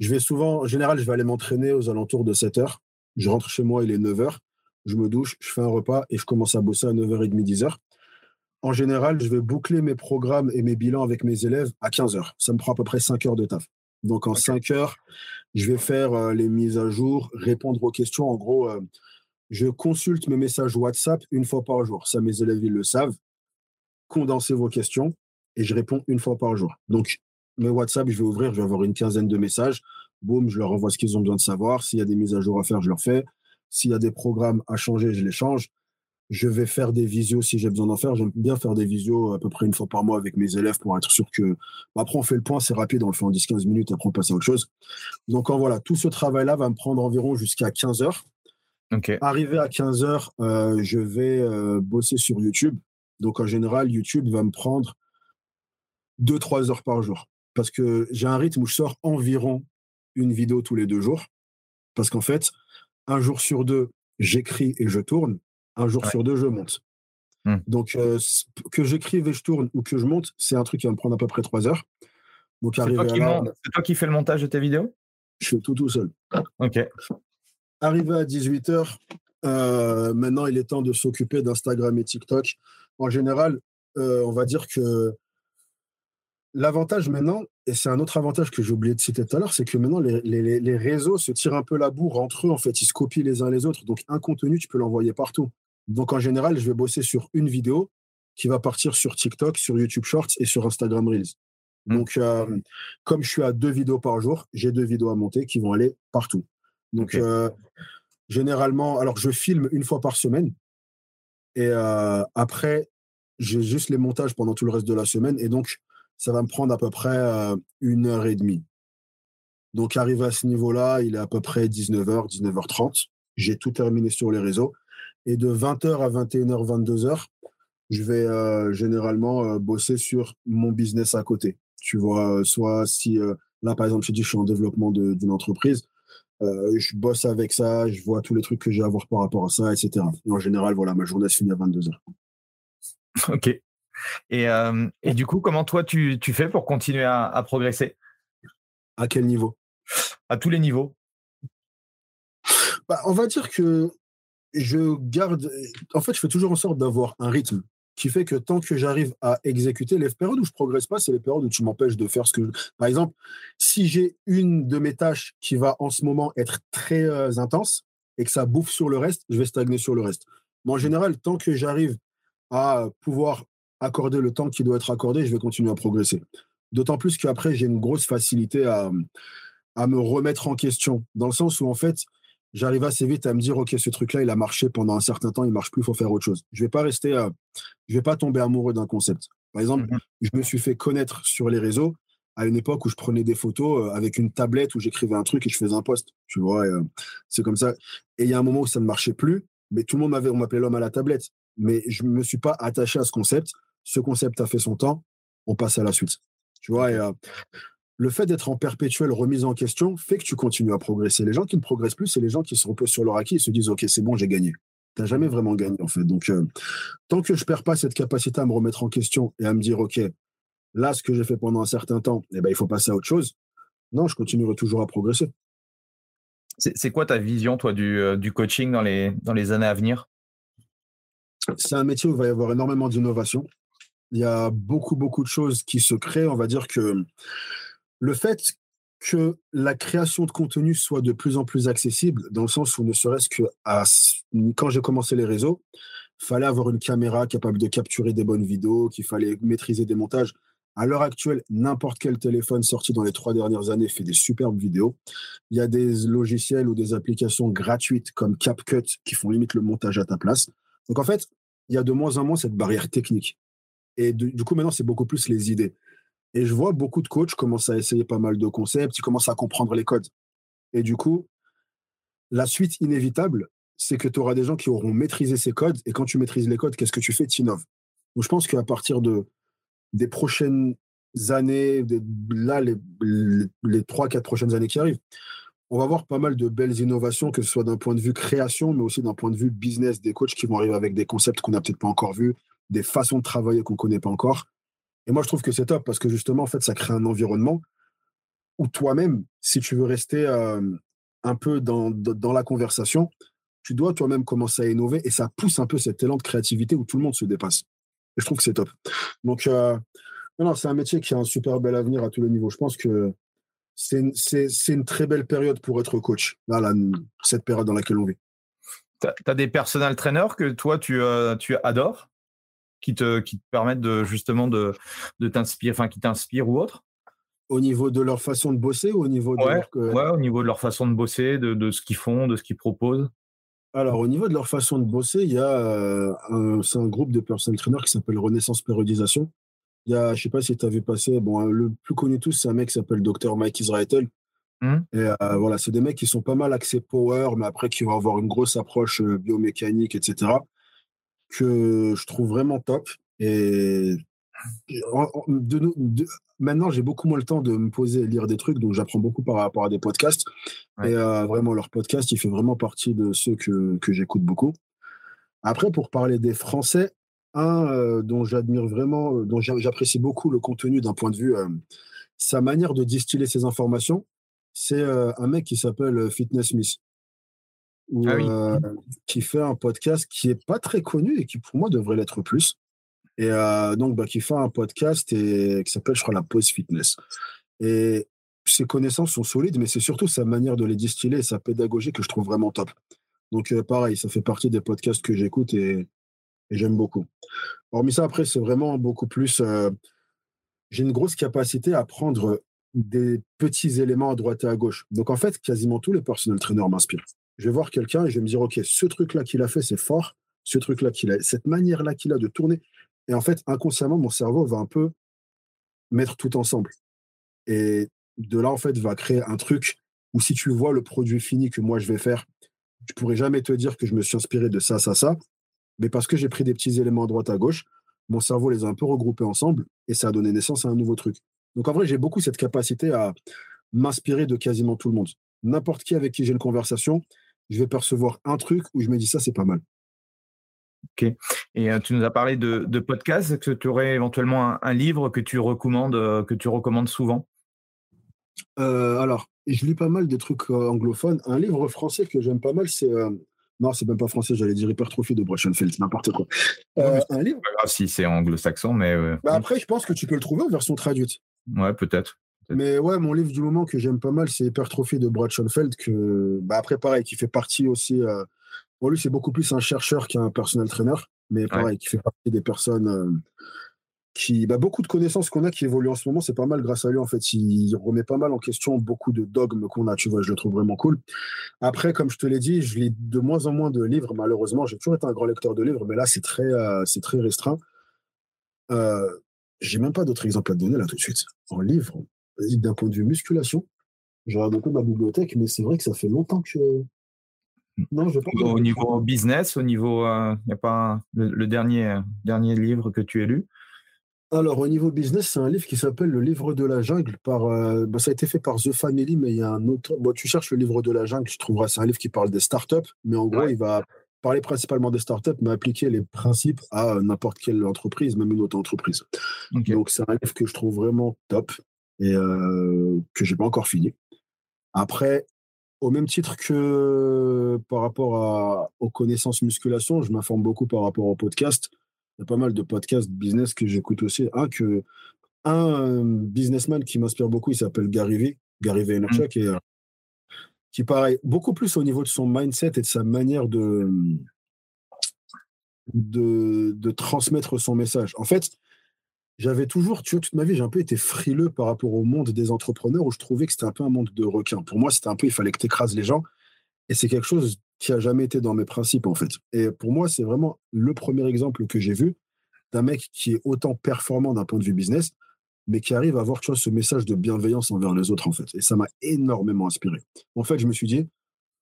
je vais souvent, en général, je vais aller m'entraîner aux alentours de 7 heures. Je rentre chez moi, il est 9 heures. Je me douche, je fais un repas et je commence à bosser à 9h30, 10h. En général, je vais boucler mes programmes et mes bilans avec mes élèves à 15 heures. Ça me prend à peu près 5 heures de taf. Donc, en 5 heures, je vais faire euh, les mises à jour, répondre aux questions. En gros, euh, je consulte mes messages WhatsApp une fois par jour. Ça, mes élèves, ils le savent. Condensez vos questions et je réponds une fois par jour. Donc, mes WhatsApp, je vais ouvrir, je vais avoir une quinzaine de messages. Boum, je leur envoie ce qu'ils ont besoin de savoir. S'il y a des mises à jour à faire, je leur fais. S'il y a des programmes à changer, je les change. Je vais faire des visios si j'ai besoin d'en faire. J'aime bien faire des visios à peu près une fois par mois avec mes élèves pour être sûr que. Après, on fait le point, c'est rapide, on le fait en 10-15 minutes, après, on passe à autre chose. Donc, voilà, tout ce travail-là va me prendre environ jusqu'à 15 heures. Arrivé à 15 heures, euh, je vais euh, bosser sur YouTube. Donc en général, YouTube va me prendre 2-3 heures par jour. Parce que j'ai un rythme où je sors environ une vidéo tous les deux jours. Parce qu'en fait, un jour sur deux, j'écris et je tourne. Un jour sur deux, je monte. Hmm. Donc euh, que j'écrive et je tourne ou que je monte, c'est un truc qui va me prendre à peu près 3 heures. Donc c'est toi, toi, qui fais le montage de tes vidéos? Je fais tout tout seul. Ok. Arrivé à 18h, euh, maintenant il est temps de s'occuper d'Instagram et TikTok. En général, euh, on va dire que l'avantage maintenant, et c'est un autre avantage que j'ai oublié de citer tout à l'heure, c'est que maintenant les, réseaux se tirent un peu la bourre entre eux, en fait, ils se copient les uns les autres. Donc un contenu, tu peux l'envoyer partout. Donc en général, je vais bosser sur une vidéo qui va partir sur TikTok, sur YouTube Shorts et sur Instagram Reels. Mmh. Donc, comme je suis à deux vidéos par jour, j'ai deux vidéos à monter qui vont aller partout. Donc, généralement, alors je filme une fois par semaine. Et après, j'ai juste les montages pendant tout le reste de la semaine. Et donc, ça va me prendre à peu près une heure et demie. Donc, arrivé à ce niveau-là, il est à peu près 19h, 19h30. J'ai tout terminé sur les réseaux. Et de 20h à 21h, 22h, je vais généralement bosser sur mon business à côté. Tu vois, soit si là, par exemple, je dis je suis en développement d'une entreprise, je bosse avec ça, je vois tous les trucs que j'ai à voir par rapport à ça, etc. Et en général, voilà, ma journée se finit à 22h. Ok. Et, et, du coup, comment toi, tu, tu fais pour continuer à, à, progresser? À quel niveau? À tous les niveaux. Bah, on va dire que je garde. En fait, je fais toujours en sorte d'avoir un rythme qui fait que tant que j'arrive à exécuter, les périodes où je progresse pas, c'est les périodes où tu m'empêches de faire ce que je... Par exemple, si j'ai une de mes tâches qui va en ce moment être très euh, intense et que ça bouffe sur le reste, je vais stagner sur le reste. Mais en général, tant que j'arrive à pouvoir accorder le temps qui doit être accordé, je vais continuer à progresser. D'autant plus qu'après, j'ai une grosse facilité à, à me remettre en question, dans le sens où, en fait, j'arrive assez vite à me dire, OK, ce truc-là, il a marché pendant un certain temps, il marche plus, il faut faire autre chose. Je vais pas rester, euh, je vais pas tomber amoureux d'un concept. Par exemple, mmh je me suis fait connaître sur les réseaux à une époque où je prenais des photos euh, avec une tablette où j'écrivais un truc et je faisais un post. Tu vois, euh, c'est comme ça. Et il y a un moment où ça ne marchait plus, mais tout le monde m'avait, on m'appelait l'homme à la tablette. Mais je ne me suis pas attaché à ce concept. Ce concept a fait son temps. On passe à la suite. Tu vois, et, le fait d'être en perpétuelle remise en question fait que tu continues à progresser. Les gens qui ne progressent plus, c'est les gens qui se reposent sur leur acquis et se disent Ok, c'est bon, j'ai gagné. Tu n'as jamais vraiment gagné, en fait. Donc, euh, tant que je ne perds pas cette capacité à me remettre en question et à me dire Ok, là, ce que j'ai fait pendant un certain temps, eh ben, il faut passer à autre chose. Non, je continuerai toujours à progresser. C'est quoi ta vision, toi, du, euh, du coaching dans les, dans les années à venir? C'est un métier où il va y avoir énormément d'innovation. Il y a beaucoup, beaucoup de choses qui se créent. On va dire que le fait que la création de contenu soit de plus en plus accessible, dans le sens où ne serait-ce que quand j'ai commencé les réseaux, fallait avoir une caméra capable de capturer des bonnes vidéos, qu'il fallait maîtriser des montages. À l'heure actuelle, n'importe quel téléphone sorti dans les trois dernières années fait des superbes vidéos. Il y a des logiciels ou des applications gratuites comme CapCut qui font limite le montage à ta place. Donc en fait, il y a de moins en moins cette barrière technique. Et du coup, maintenant, c'est beaucoup plus les idées. Et je vois beaucoup de coachs commencer à essayer pas mal de concepts, ils commencent à comprendre les codes. Et du coup, la suite inévitable, c'est que tu auras des gens qui auront maîtrisé ces codes. Et quand tu maîtrises les codes, qu'est-ce que tu fais? Tu innoves. Donc je pense qu'à partir de, des prochaines années, là, les, les, 3-4 prochaines années qui arrivent, on va voir pas mal de belles innovations, que ce soit d'un point de vue création, mais aussi d'un point de vue business, des coachs qui vont arriver avec des concepts qu'on n'a peut-être pas encore vus, des façons de travailler qu'on ne connaît pas encore. Et moi, je trouve que c'est top parce que justement, en fait, ça crée un environnement où toi-même, si tu veux rester un peu dans, la conversation, tu dois toi-même commencer à innover et ça pousse un peu cet élan de créativité où tout le monde se dépasse. Et je trouve que c'est top. Donc, non, c'est un métier qui a un super bel avenir à tous les niveaux. Je pense que c'est une, une, très belle période pour être coach, là, cette période dans laquelle on vit. Tu as, des personal trainers que toi, tu, tu adores? Qui te, qui te permettent de, justement de, de t'inspirer, enfin qui t'inspirent ou autre? Au niveau de leur façon de bosser ou au niveau de leur... au niveau de leur façon de bosser, de, de ce qu'ils font, de ce qu'ils proposent? Alors, au niveau de leur façon de bosser, il y a euh, un, c'est un groupe de personal trainers qui s'appelle Renaissance Périodisation. Il y a, je sais pas si tu avais passé, bon, le plus connu tous, c'est un mec qui s'appelle Dr. Mike Israetel. Mmh. Et euh, voilà, c'est des mecs qui sont pas mal axés power, mais après qui vont avoir une grosse approche euh, biomécanique, etc que je trouve vraiment top. Et de, maintenant, j'ai beaucoup moins le temps de me poser et lire des trucs, donc j'apprends beaucoup par rapport à des podcasts. Et euh, vraiment, leur podcast, il fait vraiment partie de ceux que, que j'écoute beaucoup. Après, pour parler des Français, un euh, dont j'admire vraiment, euh, dont j'apprécie beaucoup le contenu d'un point de vue, sa manière de distiller ses informations, c'est un mec qui s'appelle Fitness Smith. Ah euh, qui fait un podcast qui est pas très connu et qui pour moi devrait l'être plus. Et euh, donc, bah, qui fait un podcast et, qui s'appelle, je crois, La Pause Fitness. Et ses connaissances sont solides, mais c'est surtout sa manière de les distiller et sa pédagogie que je trouve vraiment top. Donc, euh, pareil, ça fait partie des podcasts que j'écoute et, j'aime beaucoup. Hormis ça, après, c'est vraiment beaucoup plus j'ai une grosse capacité à prendre des petits éléments à droite et à gauche. Donc en fait, quasiment tous les personnels traîneurs m'inspirent. Je vais voir quelqu'un et je vais me dire, OK, ce truc-là qu'il a fait, c'est fort. Ce truc-là qu'il a, cette manière-là qu'il a de tourner. Et en fait, inconsciemment, mon cerveau va un peu mettre tout ensemble. Et de là, en fait, va créer un truc où si tu vois le produit fini que moi je vais faire, tu pourrais jamais te dire que je me suis inspiré de ça, ça, ça. Mais parce que j'ai pris des petits éléments à droite, à gauche, mon cerveau les a un peu regroupés ensemble et ça a donné naissance à un nouveau truc. Donc en vrai, j'ai beaucoup cette capacité à m'inspirer de quasiment tout le monde. N'importe qui avec qui j'ai une conversation, je vais percevoir un truc où je me dis ça, c'est pas mal. Ok. Et euh, tu nous as parlé de, de podcasts. Est-ce que tu aurais éventuellement un, livre que tu recommandes, euh, que tu recommandes souvent? Euh, Alors, je lis pas mal des trucs anglophones. Un livre français que j'aime pas mal, c'est non, c'est même pas français, j'allais dire hypertrophie de Brachenfeld, n'importe quoi. un livre. Pas grave si c'est anglo-saxon, mais. Bah, après, je pense que tu peux le trouver en version traduite. Ouais, peut-être. Mais ouais, mon livre du moment que j'aime pas mal, c'est Hypertrophie de Brad Schoenfeld, que, bah après, pareil, qui fait partie aussi. Euh, bon, lui, c'est beaucoup plus un chercheur qu'un personnel trainer, mais pareil, qui fait partie des personnes euh, qui. Bah, beaucoup de connaissances qu'on a qui évoluent en ce moment, c'est pas mal grâce à lui, en fait. Il remet pas mal en question beaucoup de dogmes qu'on a, tu vois, je le trouve vraiment cool. Après, comme je te l'ai dit, je lis de moins en moins de livres, malheureusement. J'ai toujours été un grand lecteur de livres, mais là, c'est très, euh, c'est très restreint. Euh, j'ai même pas d'autres exemples à te donner là tout de suite. En livre, d'un point de vue musculation, je regarde un peu ma bibliothèque, mais c'est vrai que ça fait longtemps que. Non, je pas. Au niveau business, au niveau. Il euh, n'y a pas le, dernier, euh, dernier livre que tu as lu? Alors, au niveau business, c'est un livre qui s'appelle Le livre de la jungle. Par, euh, bah, ça a été fait par The Family, mais il y a un autre. Bon, tu cherches le livre de la jungle, tu trouveras. C'est un livre qui parle des startups, mais en gros, il va parler principalement des startups, mais appliquer les principes à n'importe quelle entreprise, même une autre entreprise. Donc, c'est un livre que je trouve vraiment top et euh, que j'ai pas encore fini. Après, au même titre que par rapport à, aux connaissances musculation, je m'informe beaucoup par rapport au podcast. Il y a pas mal de podcasts business que j'écoute aussi. Un, que, un businessman qui m'inspire beaucoup, il s'appelle Gary Vee, Gary Vaynerchuk, mmh. et euh, qui paraît beaucoup plus au niveau de son mindset et de sa manière de, de, transmettre son message. En fait, j'avais toujours, tu vois, toute ma vie, j'ai un peu été frileux par rapport au monde des entrepreneurs où je trouvais que c'était un peu un monde de requins. Pour moi, c'était un peu, il fallait que tu écrases les gens. Et c'est quelque chose qui a jamais été dans mes principes, en fait. Et pour moi, c'est vraiment le premier exemple que j'ai vu d'un mec qui est autant performant d'un point de vue business, mais qui arrive à avoir tu vois, ce message de bienveillance envers les autres, en fait. Et ça m'a énormément inspiré. En fait, je me suis dit,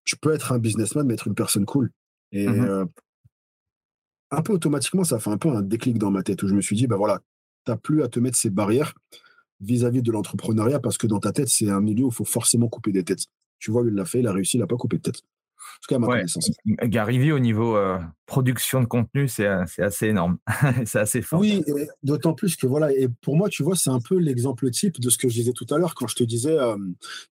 je peux être un businessman, mais être une personne cool. Et mmh euh, un peu automatiquement, ça fait un peu un déclic dans ma tête où je me suis dit, ben voilà, tu n'as plus à te mettre ces barrières vis-à-vis de l'entrepreneuriat parce que dans ta tête, c'est un milieu où il faut forcément couper des têtes. Tu vois, il l'a fait, il a réussi, il n'a pas coupé de tête. En tout cas, ma connaissance. Gary au niveau euh, production de contenu, c'est assez énorme. c'est assez fort. Oui, d'autant plus que voilà, et pour moi, tu vois, c'est un peu l'exemple type de ce que je disais tout à l'heure quand je te disais, euh,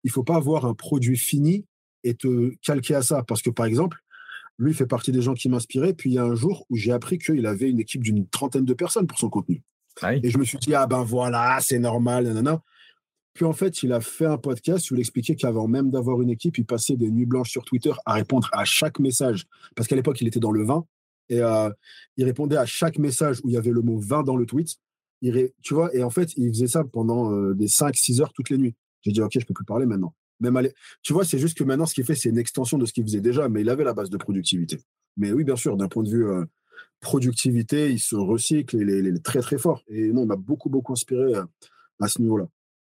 il faut pas avoir un produit fini et te calquer à ça. Parce que par exemple, lui fait partie des gens qui m'inspiraient. Puis il y a un jour où j'ai appris qu'il avait une équipe d'une trentaine de personnes pour son contenu. Et je me suis dit, ah ben voilà, c'est normal, nanana. Puis en fait, il a fait un podcast où il expliquait qu'avant même d'avoir une équipe, il passait des nuits blanches sur Twitter à répondre à chaque message. Parce qu'à l'époque, il était dans le vin. Et euh, il répondait à chaque message où il y avait le mot vin dans le tweet. Tu vois, et en fait, il faisait ça pendant euh, des 5-6 heures toutes les nuits. J'ai dit, OK, je peux plus parler maintenant. Même aller... Tu vois, c'est juste que maintenant, ce qu'il fait, c'est une extension de ce qu'il faisait déjà, mais il avait la base de productivité. Mais oui, bien sûr, d'un point de vue euh, productivité, il se recycle, il est, très très fort. Et non, il m'a beaucoup beaucoup inspiré euh, à, ce niveau-là.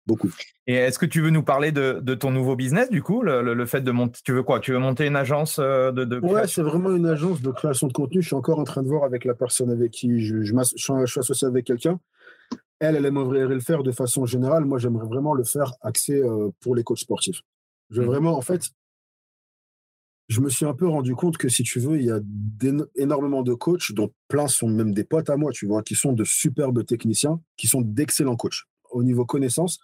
Beaucoup. Et est-ce que tu veux nous parler de, ton nouveau business du coup, le, fait de monter, tu veux quoi? Tu veux monter une agence euh, de, de Ouais, c'est vraiment une agence de création de contenu. Je suis encore en train de voir avec la personne avec qui je, je, suis associé avec quelqu'un. Elle, elle aimerait le faire de façon générale. Moi, j'aimerais vraiment le faire axé euh, pour les coachs sportifs. Je veux mmh. vraiment, en fait, je me suis un peu rendu compte que si tu veux, il y a énormément de coachs, dont plein sont même des potes à moi, tu vois, qui sont de superbes techniciens, qui sont d'excellents coachs au niveau connaissance,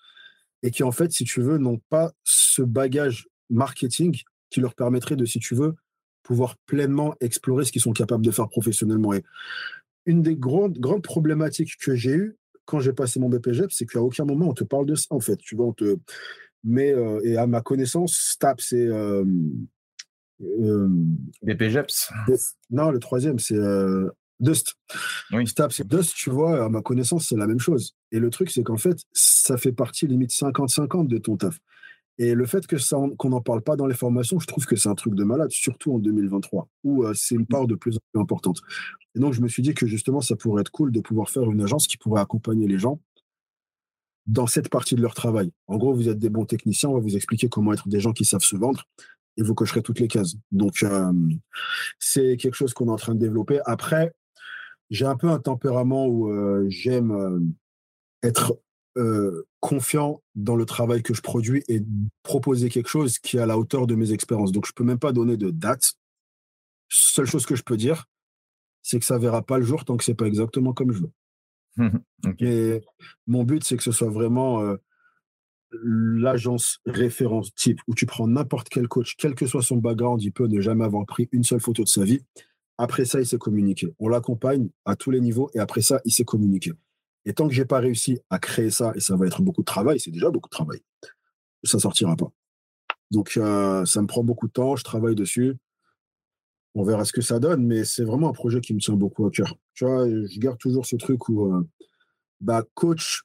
et qui en fait, si tu veux, n'ont pas ce bagage marketing qui leur permettrait de, si tu veux, pouvoir pleinement explorer ce qu'ils sont capables de faire professionnellement. Et une des grandes, grandes problématiques que j'ai eues quand j'ai passé mon BPGEP, c'est qu'à aucun moment on te parle de ça, en fait. Tu vois, on te... Mais, euh, et à ma connaissance, STAP, c'est euh, euh, BPGEPS Non, le troisième, c'est. Euh, Dust. Oui. C'est Dust, tu vois, à ma connaissance, c'est la même chose. Et le truc, c'est qu'en fait, ça fait partie limite 50-50 de ton taf. Et le fait que ça, qu'on n'en parle pas dans les formations, je trouve que c'est un truc de malade, surtout en 2023, où euh, c'est une part de plus en plus importante. Et donc, je me suis dit que justement, ça pourrait être cool de pouvoir faire une agence qui pourrait accompagner les gens dans cette partie de leur travail. En gros, vous êtes des bons techniciens, on va vous expliquer comment être des gens qui savent se vendre et vous cocherez toutes les cases. Donc, euh, c'est quelque chose qu'on est en train de développer. Après, j'ai un peu un tempérament où euh, j'aime euh, être confiant dans le travail que je produis et proposer quelque chose qui est à la hauteur de mes expériences. Donc, je peux même pas donner de date. Seule chose que je peux dire, c'est que ça verra pas le jour tant que c'est pas exactement comme je veux. Et mon but, c'est que ce soit vraiment l'agence référence type où tu prends n'importe quel coach, quel que soit son background, il peut ne jamais avoir pris une seule photo de sa vie. Après ça, il s'est communiqué. On l'accompagne à tous les niveaux et après ça, il s'est communiqué. Et tant que j'ai pas réussi à créer ça, et ça va être beaucoup de travail, c'est déjà beaucoup de travail, ça sortira pas. Donc, euh, ça me prend beaucoup de temps, je travaille dessus on verra ce que ça donne, mais c'est vraiment un projet qui me tient beaucoup à cœur. Tu vois, je garde toujours ce truc où, euh, bah, coach,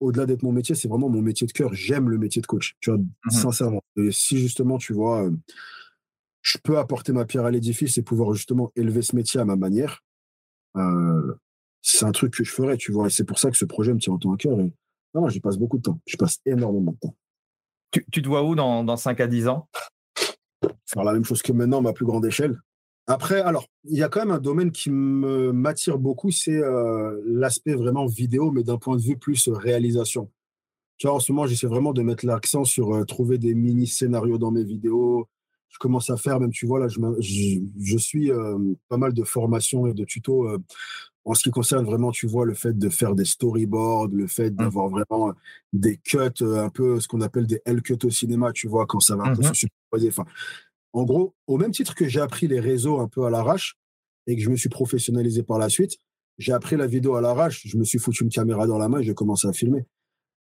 au-delà d'être mon métier, c'est vraiment mon métier de cœur. J'aime le métier de coach, tu vois, mmh sincèrement. Et si justement, tu vois, euh, je peux apporter ma pierre à l'édifice et pouvoir justement élever ce métier à ma manière, euh, c'est un truc que je ferais, tu vois. Et c'est pour ça que ce projet me tient autant à cœur. Et non, j'y passe beaucoup de temps. Je passe énormément de temps. Tu, tu te vois où dans, dans 5 à 10 ans? Faire la même chose que maintenant, ma plus grande échelle. Après, alors, il y a quand même un domaine qui m'attire beaucoup, c'est euh, l'aspect vraiment vidéo, mais d'un point de vue plus réalisation. Tu vois, en ce moment, j'essaie vraiment de mettre l'accent sur euh, trouver des mini-scénarios dans mes vidéos. Je commence à faire, même, tu vois, là, je, je, suis euh, pas mal de formations et de tutos en ce qui concerne vraiment, tu vois, le fait de faire des storyboards, le fait mmh. d'avoir vraiment des cuts, un peu ce qu'on appelle des L-cuts au cinéma, tu vois, quand ça va mmh se superposer. Enfin, en gros, au même titre que j'ai appris les réseaux un peu à l'arrache et que je me suis professionnalisé par la suite, j'ai appris la vidéo à l'arrache, je me suis foutu une caméra dans la main et j'ai commencé à filmer.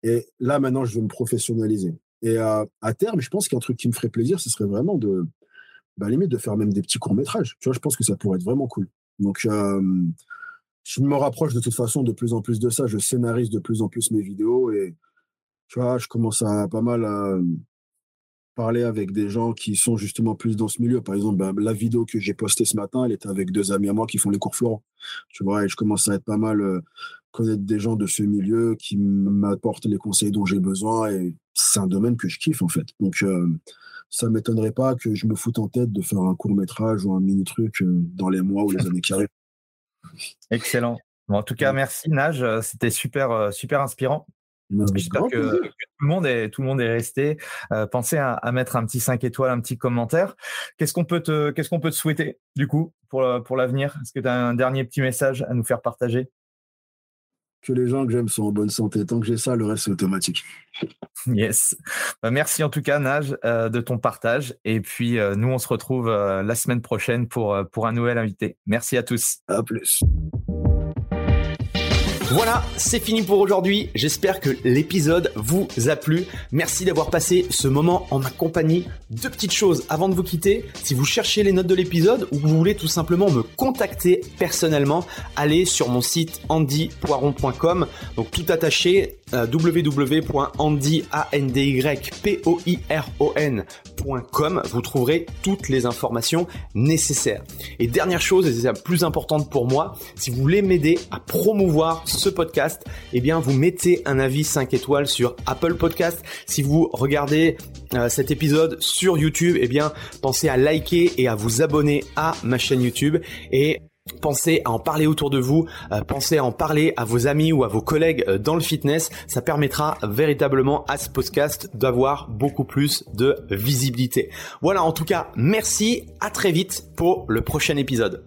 Et là, maintenant, je veux me professionnaliser. Et à terme, je pense qu'un truc qui me ferait plaisir, ce serait vraiment de, bah, limite, de faire même des petits courts-métrages. Tu vois, je pense que ça pourrait être vraiment cool. Donc, je me rapproche de toute façon de plus en plus de ça. Je scénarise de plus en plus mes vidéos et, tu vois, je commence à pas mal parler avec des gens qui sont justement plus dans ce milieu. Par exemple, ben, la vidéo que j'ai postée ce matin, elle était avec deux amis à moi qui font les cours Florent. Tu vois, et je commence à être pas mal euh, connaître des gens de ce milieu qui m'apportent les conseils dont j'ai besoin. Et c'est un domaine que je kiffe en fait. Donc, euh, ça m'étonnerait pas que je me foute en tête de faire un court métrage ou un mini truc euh, dans les mois ou les années qui arrivent. Excellent. en tout cas, merci Nage. C'était super, super inspirant. J'espère que, tout, le monde est, tout le monde est resté. Euh, pensez à, mettre un petit 5 étoiles, un petit commentaire. Qu'est-ce qu'on peut te, qu'est-ce qu'on peut te souhaiter du coup pour, pour l'avenir? Est-ce que tu as un dernier petit message à nous faire partager? Que les gens que j'aime sont en bonne santé. Tant que j'ai ça, le reste c'est automatique. Yes. Bah, merci en tout cas Nage euh, de ton partage. Et puis euh, nous on se retrouve la semaine prochaine pour, pour un nouvel invité. Merci à tous. À plus. Voilà, c'est fini pour aujourd'hui. J'espère que l'épisode vous a plu. Merci d'avoir passé ce moment en ma compagnie. Deux petites choses avant de vous quitter. Si vous cherchez les notes de l'épisode ou que vous voulez tout simplement me contacter personnellement, allez sur mon site andypoiron.com. Donc tout attaché euh, www.andypoiron.com. Vous trouverez toutes les informations nécessaires. Et dernière chose, et c'est la plus importante pour moi, si vous voulez m'aider à promouvoir ce podcast, eh bien vous mettez un avis 5 étoiles sur Apple Podcast. Si vous regardez euh, cet épisode sur YouTube, eh bien pensez à liker et à vous abonner à ma chaîne YouTube et Pensez à en parler autour de vous, euh, pensez à en parler à vos amis ou à vos collègues euh, dans le fitness. Ça permettra véritablement à ce podcast d'avoir beaucoup plus de visibilité. Voilà, en tout cas, merci, à très vite pour le prochain épisode.